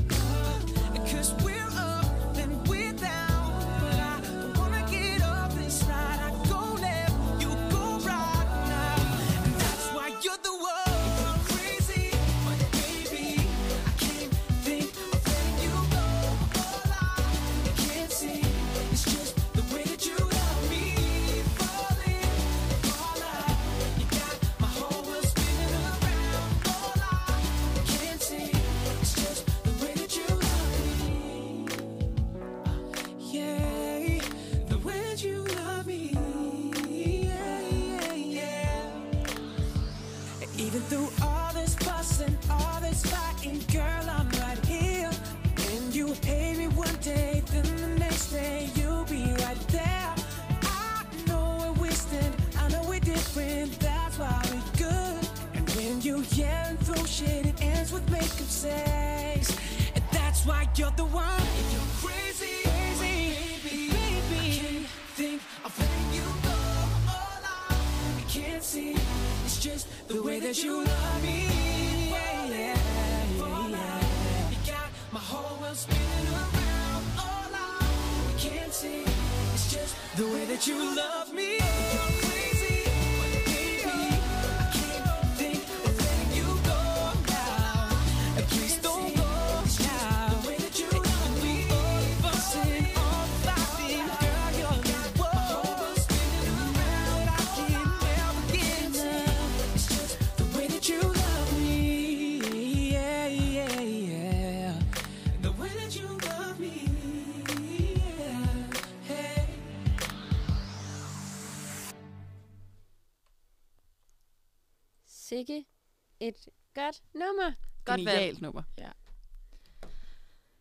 Et godt nummer. Godt valg. Genialt nummer.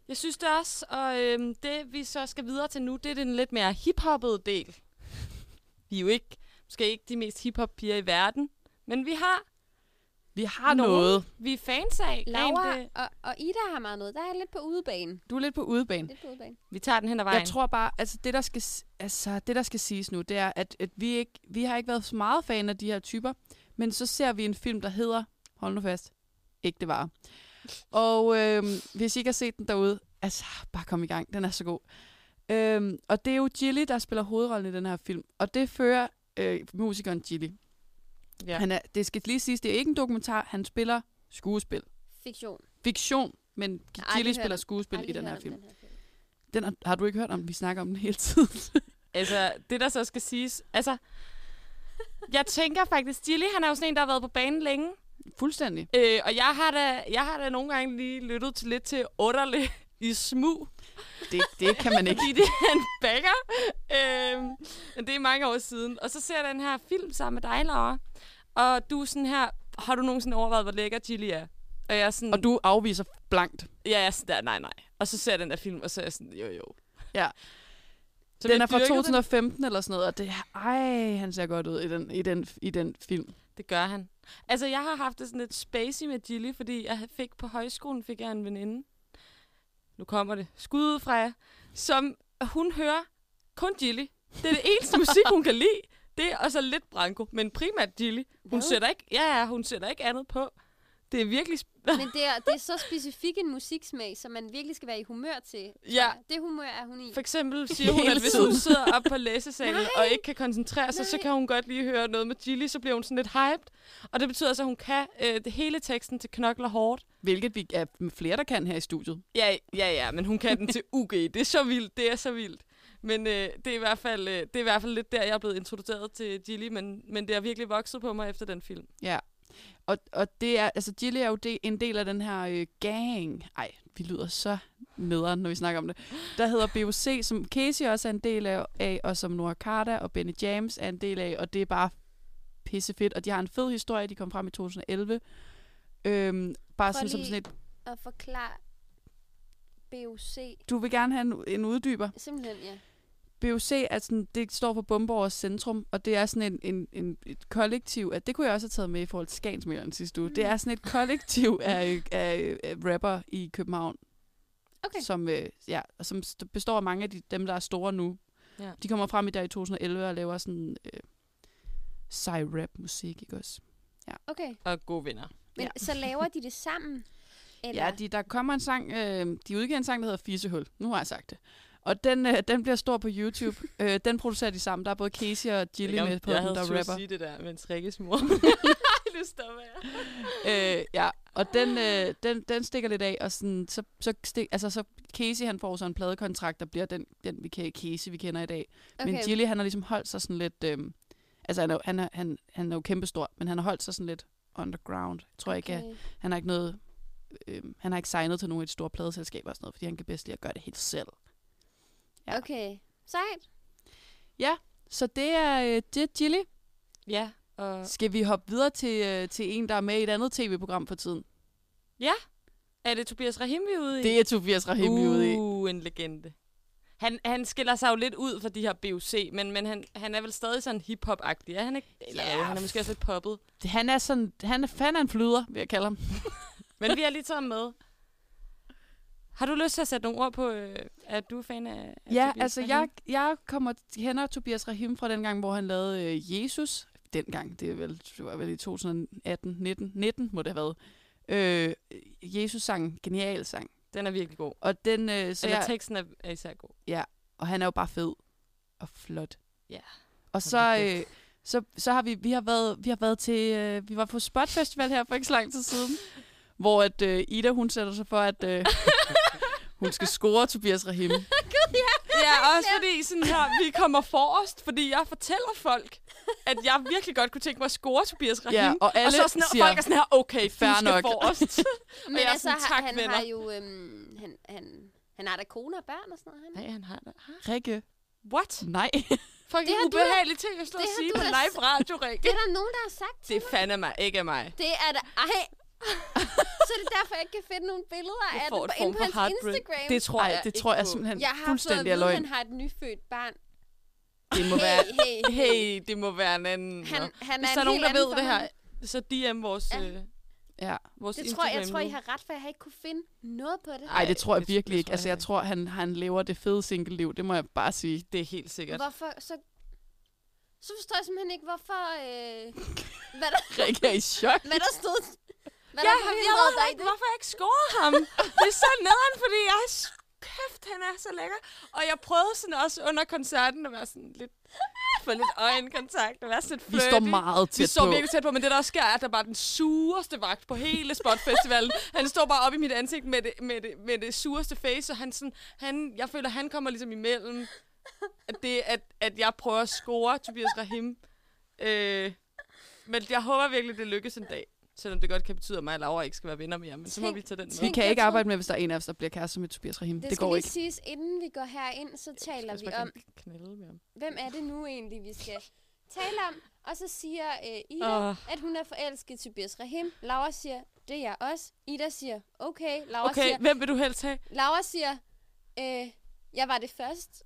Jeg synes det også, og øhm, det vi så skal videre til nu, det er den lidt mere hiphoppede del. Vi er jo ikke, måske ikke de mest hiphop-piger i verden, men vi har Vi har nogen, noget. vi er fans af. Laura øh, og, og Ida har meget noget. Der er jeg lidt på udebane. Du er lidt på udebane. Lidt på udebane. vi tager den hen ad vejen. Jeg tror bare, altså det der skal, altså, det, der skal siges nu, det er, at, at vi, ikke, vi har ikke været så meget fan af de her typer, men så ser vi en film, der hedder, hold nu fast, ikke det var. Og øhm, hvis I ikke har set den derude, altså bare kom i gang, den er så god. Øhm, og det er jo Gilly, der spiller hovedrollen i den her film, og det fører øh, musikeren Gilly. ja. Han er, det skal lige siges, det er ikke en dokumentar, han spiller skuespil. Fiktion. Fiktion, men Gilly spiller skuespil i den her film. Den her film. Den har, har du ikke hørt om? Vi snakker om den hele tiden. Altså, det der så skal siges, altså, jeg tænker faktisk, Gilly, han er jo sådan en, der har været på banen længe, Fuldstændig. øh, og jeg har, da, jeg har da nogle gange lige lyttet til lidt til Otterle i smug, Det, det kan man ikke. fordi det er en banger. Øhm, men det er mange år siden. Og så ser jeg den her film sammen med dig, Laura. Og du er sådan her, har du nogensinde overvejet, hvor lækker Gilly er? Og jeg er sådan, Og du afviser blankt. ja, jeg er sådan der, nej, nej. Og så ser jeg den der film, og så er jeg sådan, jo, jo. Ja. Så den er fra dyrkede 2015 eller sådan noget, og det ej, han ser godt ud i den, i den, i den film. Det gør han. Altså, jeg har haft det sådan lidt spacey med Gilly, fordi jeg fik på højskolen fik jeg en veninde. Nu kommer det. Skud ud fra jer. Som hun hører kun Gilly. Det er det eneste musik, hun kan lide. Det er og så lidt Branko, men primært Gilly. Hun Hvad? sætter ikke, ja, ja, hun sætter ikke andet på. Det er virkelig... Sp- Men det er, det er så specifik en musiksmag, som man virkelig skal være i humør til. Ja. jeg. Det humør er hun i. For eksempel siger hun, at hvis hun sidder op på læsesalen og ikke kan koncentrere sig, så Nej. kan hun godt lige høre noget med Gilly, så bliver hun sådan lidt hyped. Og det betyder altså, at hun kan øh, det hele teksten til Knokler Hårdt. Hvilket vi er flere, der kan her i studiet. Ja, ja, ja, men hun kan den til UG. Det er så vildt, det er så vildt. Men øh, det, er i hvert fald, øh, det er i hvert fald lidt der, jeg er blevet introduceret til Gilly, men, men det har virkelig vokset på mig efter den film. Ja. Og, og det er, altså Gilly er jo det, en del af den her øh, gang. Ej, vi lyder så nederen, når vi snakker om det. Der hedder BOC, som Casey også er en del af, og som Nora Carter og Benny James er en del af, og det er bare pissefedt. Og de har en fed historie, de kom frem i 2011. Øhm, bare Prøv sådan som sådan et, At forklare BOC. du vil gerne have en, en uddyber. Simpelthen, ja. BOC er sådan, det står for Bombeovers Centrum, og det er sådan en, en, en, et kollektiv, at det kunne jeg også have taget med i forhold til Skansmølleren sidste uge. Det er sådan et kollektiv af, af, af rapper i København, Okay. som, øh, ja, og som st- består af mange af de, dem, der er store nu. Ja. De kommer frem i der i 2011 og laver sådan øh, sci rap musik, ikke også? Okay. Og gode venner. Men Ja. så laver de det sammen? Eller? Ja, de, der kommer en sang, øh, de udgiver en sang, der hedder Fisehul. Nu har jeg sagt det. Og den, øh, den bliver stor på YouTube. øh, den producerer de sammen. Der er både Casey og Gilly med på jeg den, havde der rapper. sige det der, mens Rikkes mor. det stopper jeg. øh, ja, og den, øh, den, den stikker lidt af, og sådan, så, så, stik, altså, så Casey han får så en pladekontrakt, der bliver den, den vi kan, Casey, vi kender i dag. Okay. Men Gilly, han har ligesom holdt sig sådan lidt, øh, altså han er, jo- han, er, han, han er jo kæmpestor, men han har holdt sig sådan lidt underground. Jeg tror okay. ikke, at han har ikke noget, øh, han har ikke signet til nogle af de store pladeselskaber og sådan noget, fordi han kan bedst lide at gøre det helt selv. Ja. Okay. Sejt. Så det er, øh, det er Gilly. Ja, og Skal vi hoppe videre til, øh, til en, der er med i et andet tv-program for tiden? er det Tobias Rahim, vi er ude i? Det er Tobias Rahim, vi er ude i. Uh, en legende. Han, han skiller sig jo lidt ud fra de her BUC, men, men han, han er vel stadig sådan hip-hop-agtig, er han ikke? Eller Ja. ja. han er måske også lidt poppet. Han er sådan, han er fan af en flyder, vil jeg kalde ham. Men vi har lige taget ham med. Har du lyst til at sætte nogle ord på, øh, at du er fan af, af Ja, Tobias altså Rahim? jeg, jeg kommer kender Tobias Rahim fra den gang, hvor han lavede øh, Jesus. Dengang, det, er vel, det var vel i 2018, 19, 19 må det have været. Øh, Jesus sang, genial sang. Den er virkelig god. Og, den, øh, så Eller jeg, teksten er, er især god. og han er jo bare fed og flot. Ja. Og så, øh, så, så har vi, vi har været, vi har været til, øh, vi var på Spot Festival her for ikke så lang tid siden, hvor at øh, Ida, hun sætter sig for, at øh, hun skal score Tobias Rahim. Ja, også fordi sådan her, vi kommer forrest, fordi jeg fortæller folk, at jeg virkelig godt kunne tænke mig at score Tobias Rahim. Ja, og alle og så sådan, her, siger, folk er sådan her, okay, fair nok. forrest. Men jeg er altså, sådan, har- tak, han venner. har jo... Øhm, han, han, han har da kone og børn og sådan noget. Han. Nej, han har det. Rikke, What? Nej. Fucking Det har du da- ubehageligt ting at stå og sige på da live radio, Rikke. Det er der nogen, der har sagt til Det er fandme mig, ikke mig. Det er da... Ej. Så det er derfor, jeg ikke kan finde nogle billeder Jeg af det et på, inde på hans heartbreak. Instagram. Det tror Ej, jeg det ikke tror jeg på. simpelthen jeg har fået at fuldstændig vide, er at løgn. han har et nyfødt barn. Det må Hey, være... hey, hey. Hey, det må være en anden. Han, han Hvis er der er en nogen, der ved det her, ham. så DM vores, Ja. øh, Ja. vores Det tror jeg, jeg tror, I har ret, for jeg har ikke kunne finde noget på det. Ej, det tror jeg det- virkelig det ikke. tror Altså, jeg jeg tror, han, han lever det fede single-liv. Det må jeg bare sige. Det er helt sikkert. Hvorfor så... Så forstår jeg simpelthen ikke, hvorfor... Øh, hvad, der, Rikke er i chok. hvad der stod... Hvad Ja, der jeg ved dig ikke, det. hvorfor jeg ikke scorede ham. Det er så nederen, fordi jeg er kæft, han er så lækker. Og jeg prøvede sådan også under koncerten at være sådan lidt få lidt øjenkontakt og være sådan lidt Vi står flirty. meget Vi tæt står på. virkelig tæt på, men det der også sker, er, at der bare er den sureste vagt på hele Spotfestivalen. han står bare op i mit ansigt med det, med det, med det sureste face, og han sådan, han, jeg føler, han kommer ligesom imellem, at, det, at, at jeg prøver at score Tobias Rahim. Øh, men jeg håber virkelig, det lykkes en dag. Selvom det godt kan betyde, at mig og Laura ikke skal være venner mere, men så må Tænk- vi tage den Vi med. tænk- kan ikke tror- arbejde med, hvis der er en af os, der bliver kærester med Tobias Rahim. Det, Det, går skal ikke. lige siges, inden vi går herind, så taler vi skal om, hvem er det nu egentlig, vi skal tale om. Og så siger øh, Ida, Åh. at hun er forelsket i Tobias Rahim. Laura siger, det er jeg også. Ida siger, okay. Laura Okay, siger, hvem vil du helst have? Laura siger øh, jeg var det først.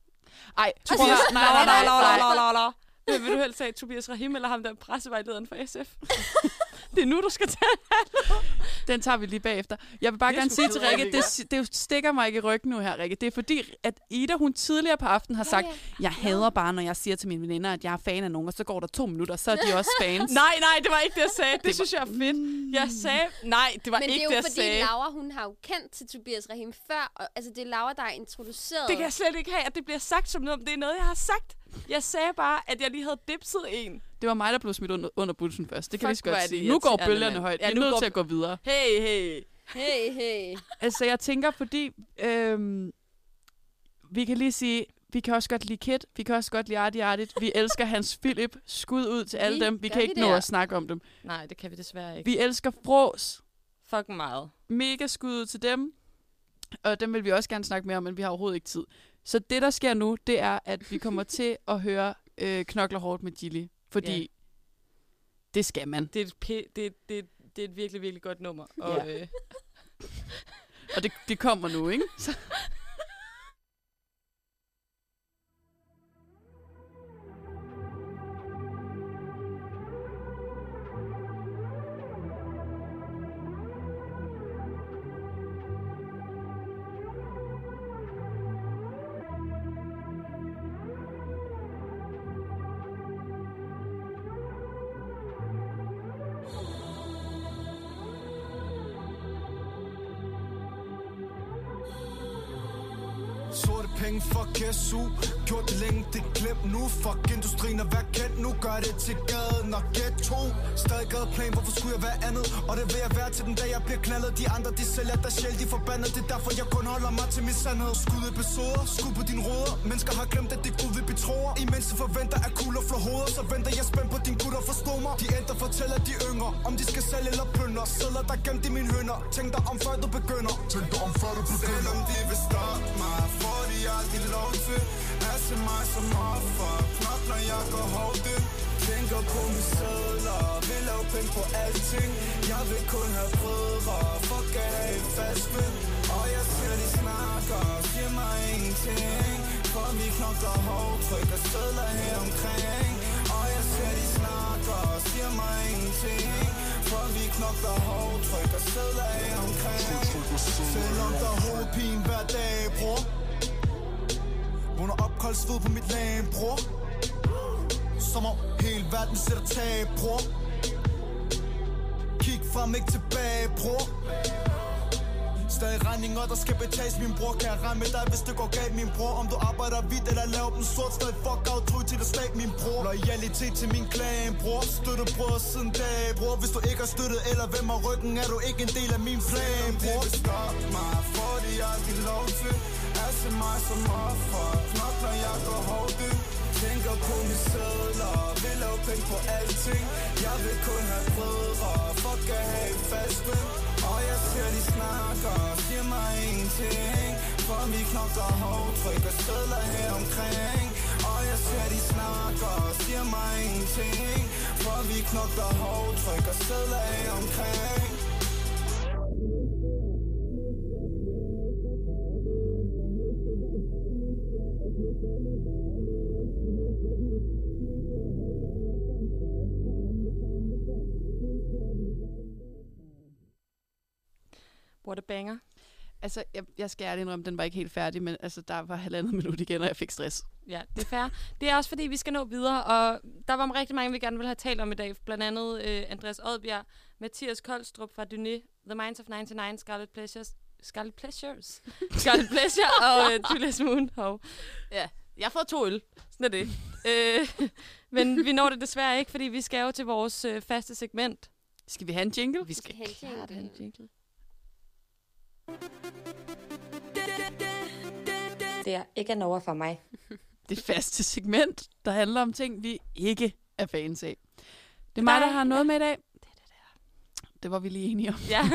Ej, Tobias, Tobias, nej, nej, nej, nej, nej. nej, nej, nej. Hvem vil du helst have? Tobias Rahim eller ham der er pressevejlederen for SF? det er nu, du skal tage. Den tager vi lige bagefter. Jeg vil bare Det er gerne sige til Rikke, det, det stikker mig ikke i ryggen nu her, Rikke. Det er fordi, at Ida, hun tidligere på aftenen har sagt, jeg hader bare, når jeg siger til mine veninder, at jeg er fan af nogen, og så går der to minutter, så er de også fans. Nej, nej, det var ikke det, jeg sagde. Det, synes jeg er fedt. Jeg sagde... Nej, det var Men det ikke er det, jo jeg fordi, sagde. Laura, hun har jo kendt til Tobias Rahim før. Og, altså, det er Laura, der er introduceret. Det kan jeg slet ikke have, at det bliver sagt som noget. Det er noget, jeg har sagt. Jeg sagde bare, at jeg lige havde dipset en. Det var mig, der blev smidt under, under bussen først. Det kan Fuck, vi godt sige. Nu går bølgerne mand. højt. Ja, vi er nu nødt går- til at gå videre. Hey, hey. Hey, hey. Altså, jeg tænker, fordi... Øhm, vi kan lige sige, vi kan også godt lide Kit, vi kan også godt lide Artie Artit. Vi elsker Hans Philip. Skud ud til alle Vi- dem. Vi kan vi ikke det? nå at snakke om dem. Nej, det kan vi desværre ikke. Vi elsker Fros. Fucking meget. Mega skud ud til dem. Og dem vil vi også gerne snakke mere om, men vi har overhovedet ikke tid. Så det, der sker nu, det er, at vi kommer til at høre øh, Knokler hårdt med Gilly. Fordi Ja. det skal man. Det er, et, p- det, det, det er et virkelig, virkelig godt nummer. Og, Ja. øh, Og det, det kommer nu, ikke? Så. soup det længe, det glemt nu Fuck industrien og vær kendt nu Gør det til gaden? Og ghetto Stadig gadeplan, hvorfor skulle jeg være andet? Og det vil jeg være til den dag jeg bliver knaldet. De andre de sælger der sjæl, de forbandet. Det er derfor jeg kun holder mig til min sandhed. Skud episoder, skud på din råder Mennesker har glemt at det er Gud vi betroer Imens de forventer at kugler flår hoveder Så venter jeg spændt på din gutter forstå mig De ændrer fortæller de yngre Om de skal sælge eller plyndre. Sædler der gemt i mine hønder Tænk dig om før du begynder. Tænk dig om før du begynder. Selvom de vil stoppe mig Får de aldrig lov til Se mig som offer. Knokler jeg går hårdt ind. Tænker på mine sædler Vil lave penge på alting. Jeg vil kun have brødre. Fuck at have et fast vind Og jeg ser de snakker. Siger mig ingenting. For vi knokler hårdt. Trykker sædler her omkring. Og jeg ser de snakker. Siger mig ingenting. For vi knokler hårdt. Trykker sædler her omkring. Selvom der er hovedpine hver dag, bror Vågner op kold sved på mit lag, bror. Som om hele verden sætter tag, bror. Kig frem, ikke tilbage, bror. Stadig regninger, der skal betales, min bror. Kan jeg ramme dig, hvis det går galt, min bror? Om du arbejder hvidt eller laver dem sort Stadig fuck out, tro til det stat, min bror. Loyalitet til min klan, bror. Støtte bror siden dag, bror. Hvis du ikke har støttet eller hvem har ryggen Er du ikke en del af min plan, bror. De vil stoppe mig, får de aldrig lov til se mig som offer. Knokler, jeg går hårdt ind Tænker på mine sædler. Vil lave penge på alting Jeg vil kun have brødre. Fuck at have et fast vind Og jeg ser de snakker. Siger mig ingenting For vi knokler hårdt. Trykker sædler her omkring Og jeg ser de snakker. Siger mig ingenting For vi knokler hårdt, trykker sædler her omkring. What a banger. Altså, jeg, jeg skal ærligt indrømme, den var ikke helt færdig, men altså, der var halvandet minut igen, og jeg fik stress. Ja, det er fair. Det er også fordi, vi skal nå videre, og der var rigtig mange, vi gerne ville have talt om i dag. Blandt andet øh, Andreas Odbjerg, Mathias Koldstrup fra Dyné, The Minds of 99, Scarlet Pleasures, Scarlet Pleasures, Scarlet Pleasure og øh, Julius Moon. Hov. Ja, jeg har fået to øl. Sådan er det. øh, men vi når det desværre ikke, fordi vi skal jo til vores øh, faste segment. Skal vi have en jingle? Vi skal have en klart have en jingle. Det er ikke noget for mig. Det faste segment, der handler om ting, vi ikke er fans af. Det er mig, der har noget med i dag. Det det der. Det var vi lige enige om. Ja.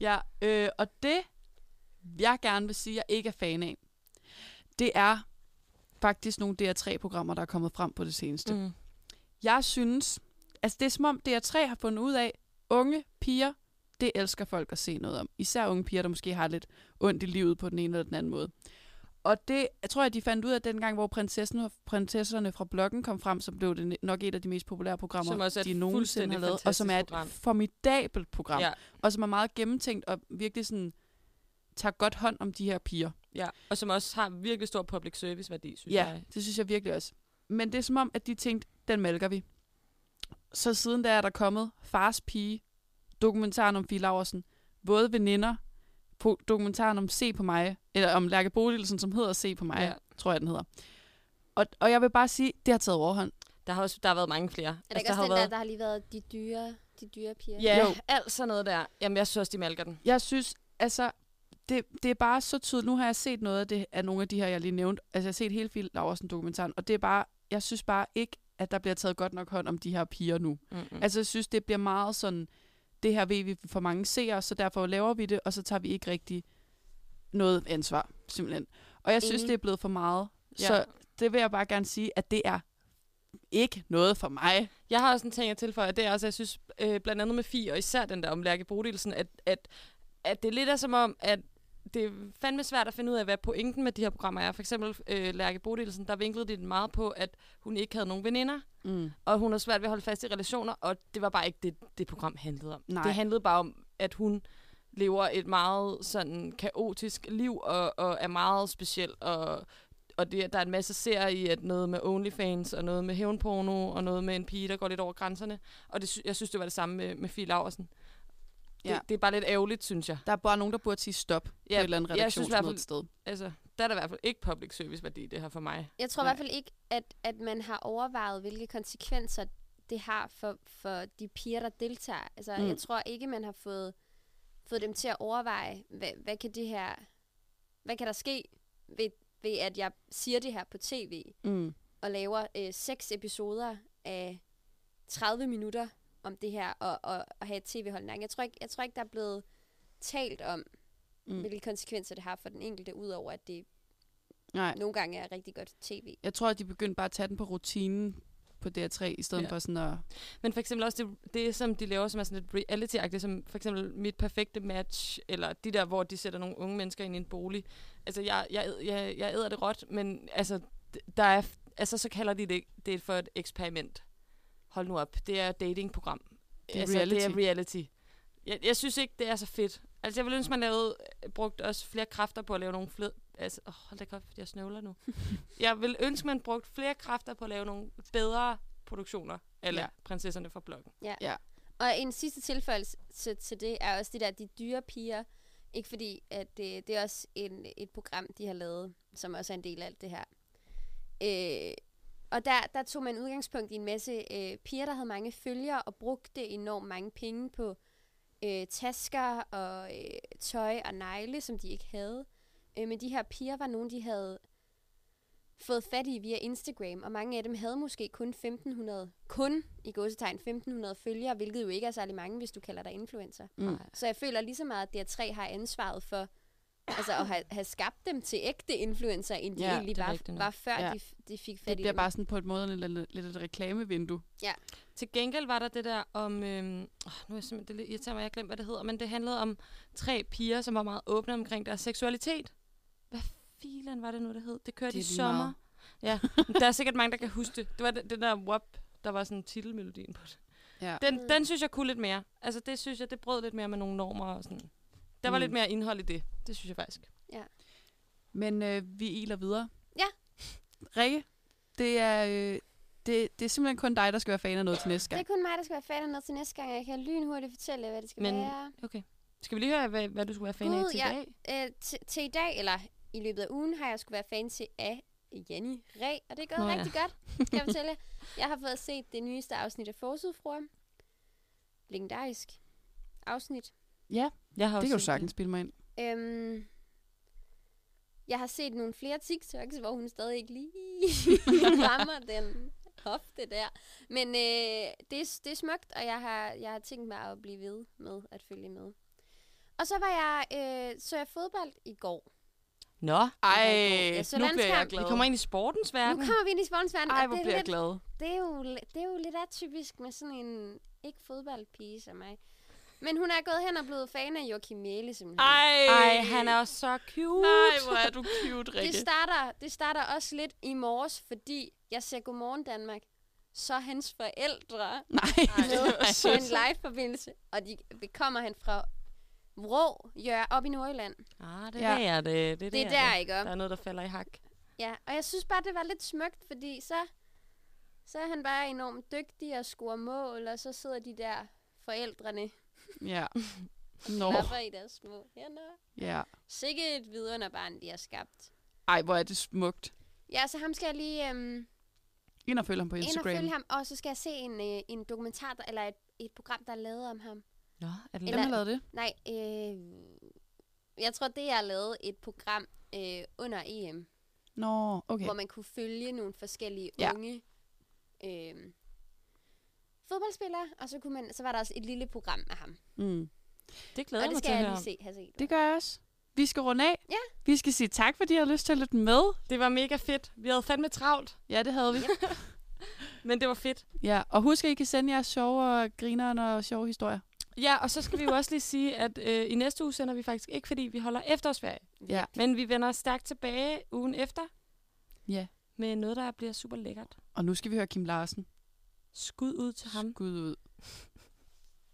ja, øh, og det, jeg gerne vil sige, jeg ikke er fan af, det er faktisk nogle DR3-programmer, der er kommet frem på det seneste. Mm. Jeg synes, altså det er som om DR3 har fundet ud af, unge piger, det elsker folk at se noget om. Især unge piger, der måske har lidt ondt i livet på den ene eller den anden måde. Og det jeg tror jeg, de fandt ud af dengang, hvor prinsessen, prinsesserne fra bloggen kom frem, så blev det nok et af de mest populære programmer, Som også er de nogensinde har lavet. Og som er et program. formidabelt program. Ja. Og som er meget gennemtænkt og virkelig sådan tager godt hånd om de her piger. Ja, og som også har virkelig stor public service værdi, synes Ja, jeg. det synes jeg virkelig også. Men det er som om, at de tænkte, den mælker vi. Så siden da er der kommet Fars Pige, dokumentaren om Fie Laversen, både veninder, på dokumentaren om Se på mig, eller om Lærke Bodilsen, som hedder Se på mig, Ja. tror jeg, den hedder. Og, og jeg vil bare sige, det har taget overhånd. Der har også der har været mange flere. Er det ikke der også har den der, der har lige været de dyre, de dyre piger? Ja, Jo. alt sådan noget der. Jamen, jeg synes også, de malker den. Jeg synes, altså, det, det er bare så tydeligt. Nu har jeg set noget af det, af nogle af de her, jeg lige nævnte. Altså, jeg har set hele Fie Laversen-dokumentaren, og det er bare, jeg synes bare ikke, at der bliver taget godt nok hånd om de her piger nu. Mm-mm. Altså, jeg synes, det bliver meget sådan, det her ved vi for mange seere, så derfor laver vi det, og så tager vi ikke rigtig noget ansvar, simpelthen. Og jeg synes, Enig. det er blevet for meget. Ja. Så det vil jeg bare gerne sige, at det er ikke noget for mig. Jeg har også en ting at tilføje, og det er også, jeg synes, øh, blandt andet med Fie, og især den der om Lærke Bodilsen, at, at, at det lidt er som om, at det er fandme svært at finde ud af, hvad pointen med de her programmer er. For eksempel øh, Lærke Bodilsen, der vinklede de den meget på, at hun ikke havde nogen veninder, Mm. og hun har svært ved at holde fast i relationer, og det var bare ikke det, det program handlede om. Nej. Det handlede bare om, at hun lever et meget sådan kaotisk liv, og, og er meget speciel, og, og det, der er en masse serier i, at noget med OnlyFans, og noget med hævnporno, og noget med en pige, der går lidt over grænserne. Og det, jeg synes, det var det samme med, med Fie Laversen. Ja. Det, det er bare lidt ærgerligt, synes jeg. Der er bare nogen, der burde sige stop ja, på et eller andet i redaktionsmøde et sted. Altså, der er der i hvert fald ikke public service værdi, det her for mig. Jeg tror i Nej. hvert fald ikke, at, at man har overvejet, hvilke konsekvenser det har for, for de piger, der deltager. Altså, mm. jeg tror ikke, man har fået, fået dem til at overveje, hvad, hvad kan det her, hvad kan der ske ved, ved, at jeg siger det her på tv, Mm. og laver øh, seks episoder af 30 minutter om det her, og, og, og have et tv-holdning. Jeg tror, ikke, jeg tror ikke, der er blevet talt om, Mm. hvilke konsekvenser det har for den enkelte, udover at det Nej, nogle gange er rigtig godt tv. jeg tror, at de begyndte bare at tage den på rutinen på DR3, i stedet Ja. for sådan at... Men for eksempel også det, det som de laver, som er sådan lidt reality-agtigt, som for eksempel Mit Perfekte Match, eller de der, hvor de sætter nogle unge mennesker ind i en bolig. Altså, jeg, jeg, jeg, jeg æder det råt, men altså, der er, altså, så kalder de det, det for et eksperiment. Hold nu op. Det er datingprogram. Det er altså, Det reality. er reality. Jeg, jeg synes ikke, det er så fedt. Altså, jeg ville ønske, man lavede, brugte også flere kræfter på at lave nogle flere... Altså, åh, hold da godt, jeg snøvler nu. jeg vil ønske, man brugte flere kræfter på at lave nogle bedre produktioner, eller Ja. ja. prinsesserne fra bloggen. Og en sidste tilføjelse til, til det er også det der, de dyre piger. Ikke fordi, at det, det er også en, et program, de har lavet, som også er en del af alt det her. Øh, og der, der tog man udgangspunkt i en masse øh, piger, der havde mange følgere, og brugte enormt mange penge på øh, tasker og øh, tøj og negle, som de ikke havde. Øh, men de her piger var nogle, de havde fået fat i via Instagram, og mange af dem havde måske kun 1500, kun i gåsetegn 1500 følgere, hvilket jo ikke er særlig mange, hvis du kalder dig influencer. Mm. Så jeg føler lige så meget, at DR3 har ansvaret for Altså at have, have skabt dem til ægte influencer, end de Ja, ja, egentlig det var, rigtigt var før Ja. ja. de, de fik fat Det i bliver dem. bare sådan på et måde lidt, lidt, lidt et reklamevindue. Til gengæld var der det der om... Øhm, åh, nu er jeg simpelthen... Det irriterer mig, jeg glemt, hvad det hedder. Men det handlede om tre piger, som var meget åbne omkring deres seksualitet. Hvad filen var det nu, det hed? Det kørte Det i er sommer. meget. Ja, der er sikkert mange, der kan huske det. Det var det, det der WAP, der var sådan titelmelodien på det. Ja. Den, Mm. den synes jeg kunne lidt mere. Altså det synes jeg, det brød lidt mere med nogle normer og sådan. Der var Mm. lidt mere indhold i det. Det synes jeg faktisk. Men øh, vi iler videre. Ja. Rikke, det er, øh, det, det er simpelthen kun dig, der skal være fan af noget til næste Det er gang. kun mig, der skal være fan af noget til næste gang, og jeg kan lynhurtigt fortælle hvad det skal Men- være. Okay. Skal vi lige høre, hvad, hvad du skulle være fan af Gud, til ja. i dag? Øh, til, til i dag, eller i løbet af ugen, har jeg skulle være fan til af Jenny Ræ, og det er gået Nå Nå, ja. rigtig godt, kan jeg fortælle. Jeg har fået at se det nyeste afsnit af Forsudfruer. Legendarisk afsnit. Ja, Jeg har det kan du sagtens spille mig ind. Øhm, jeg har set nogle flere TikToks, hvor hun stadig ikke lige rammer den hofte der. Men øh, det, er, det er smukt, og jeg har, jeg har tænkt mig at blive ved med at følge med. Og så var jeg, øh, så jeg fodbold i går. Nå, Ej, Jeg så nu bliver jeg glad. vi kommer ind i sportens Nu verden. kommer vi ind i sportens verden, Ej, og hvor det, er bliver jeg glad. det, er jo, det er jo lidt atypisk med sådan en ikke-fodboldpige som mig. Men hun er gået hen og blevet fan af Joachim Mæle, simpelthen. Ej, Ej, han er også så cute. Nej, hvor er du cute, Det Rikke. starter, det starter også lidt i morges, fordi jeg ser Godmorgen Danmark. Så hans forældre Nej, med det en live-forbindelse, og de kommer han fra Vrå, Jør, op i Nordjylland. Ah, det Ja. er der, det, det, Det er der, der, det. ikke Der er noget, der falder i hak. Ja, og jeg synes bare, det var lidt smukt, fordi så, så er han bare enormt dygtig og scorer mål, og så sidder de der forældrene Ja. Nå, klapper i deres små hænder. ja. Sikke et vidunderbarn, de har skabt. Ej, hvor er det smukt. Ja, så ham skal jeg lige øhm, Ind og følge ham på ind og Instagram. følge ham, og så skal jeg se en, øh, en dokumentar, der, eller et, et program, der er lavet om ham. Nå, er det Eller- lavet det? Nej, øh, jeg tror, det er lavet et program øh, under EM, Nå, okay. okay. hvor man kunne følge nogle forskellige Ja. unge øh, fodboldspillere, og så, kunne man, så var der også et lille program med ham. Mm. Det glæder og det mig til jeg lige se, have set. Det gør jeg også. Vi skal runde af. Ja. Vi skal sige tak, fordi I har lyst til at lytte med. Det var mega fedt. Vi havde fandme travlt, Ja, det havde vi. men det var fedt. Ja, og husk, at I kan sende jeres sjove og grinerne og sjove historier. Ja, og så skal vi jo også lige sige, at øh, i næste uge sender vi faktisk ikke, fordi vi holder efterårsferie. Ja. Men vi vender stærkt tilbage ugen efter Ja. med noget, der bliver super lækkert. Og nu skal vi høre Kim Larsen. Skud ud til ham. Skud ud.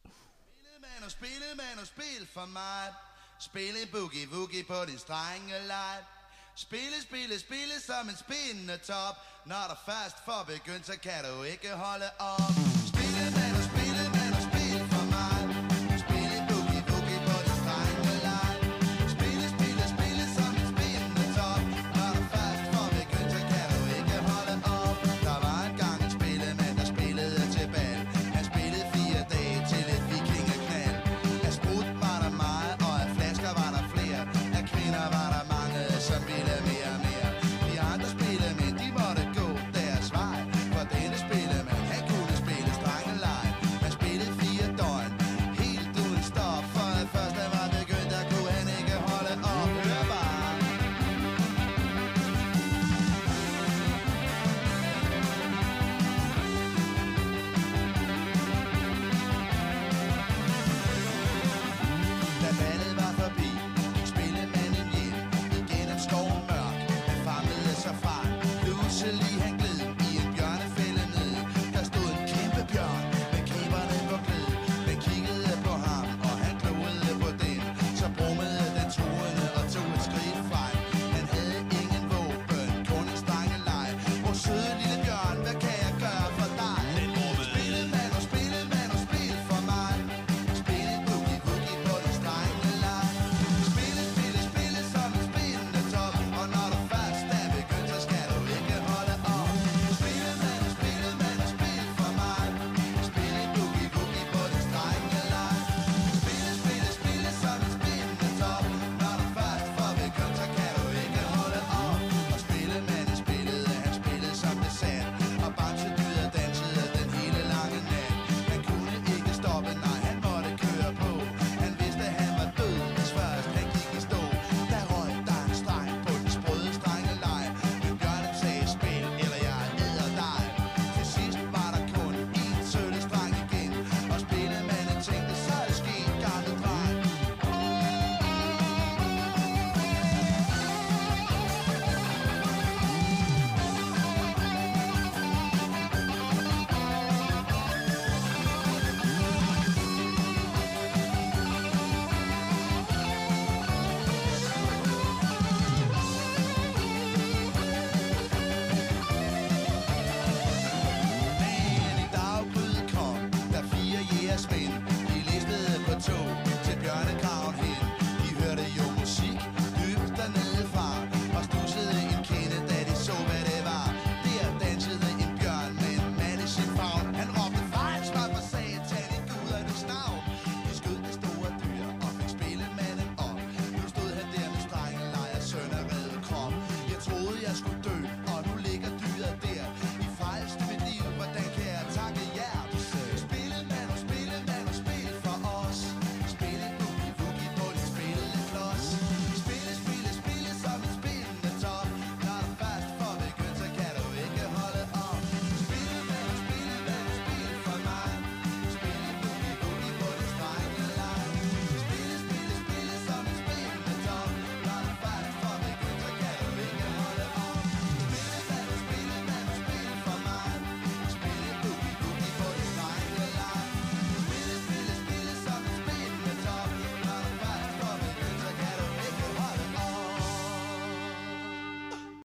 Spillet og spillet man og spil for mig Spille boogie woogie på din strenge leg Spille, spille, spille som en spindende top Når der først får begyndt, så kan du ikke holde op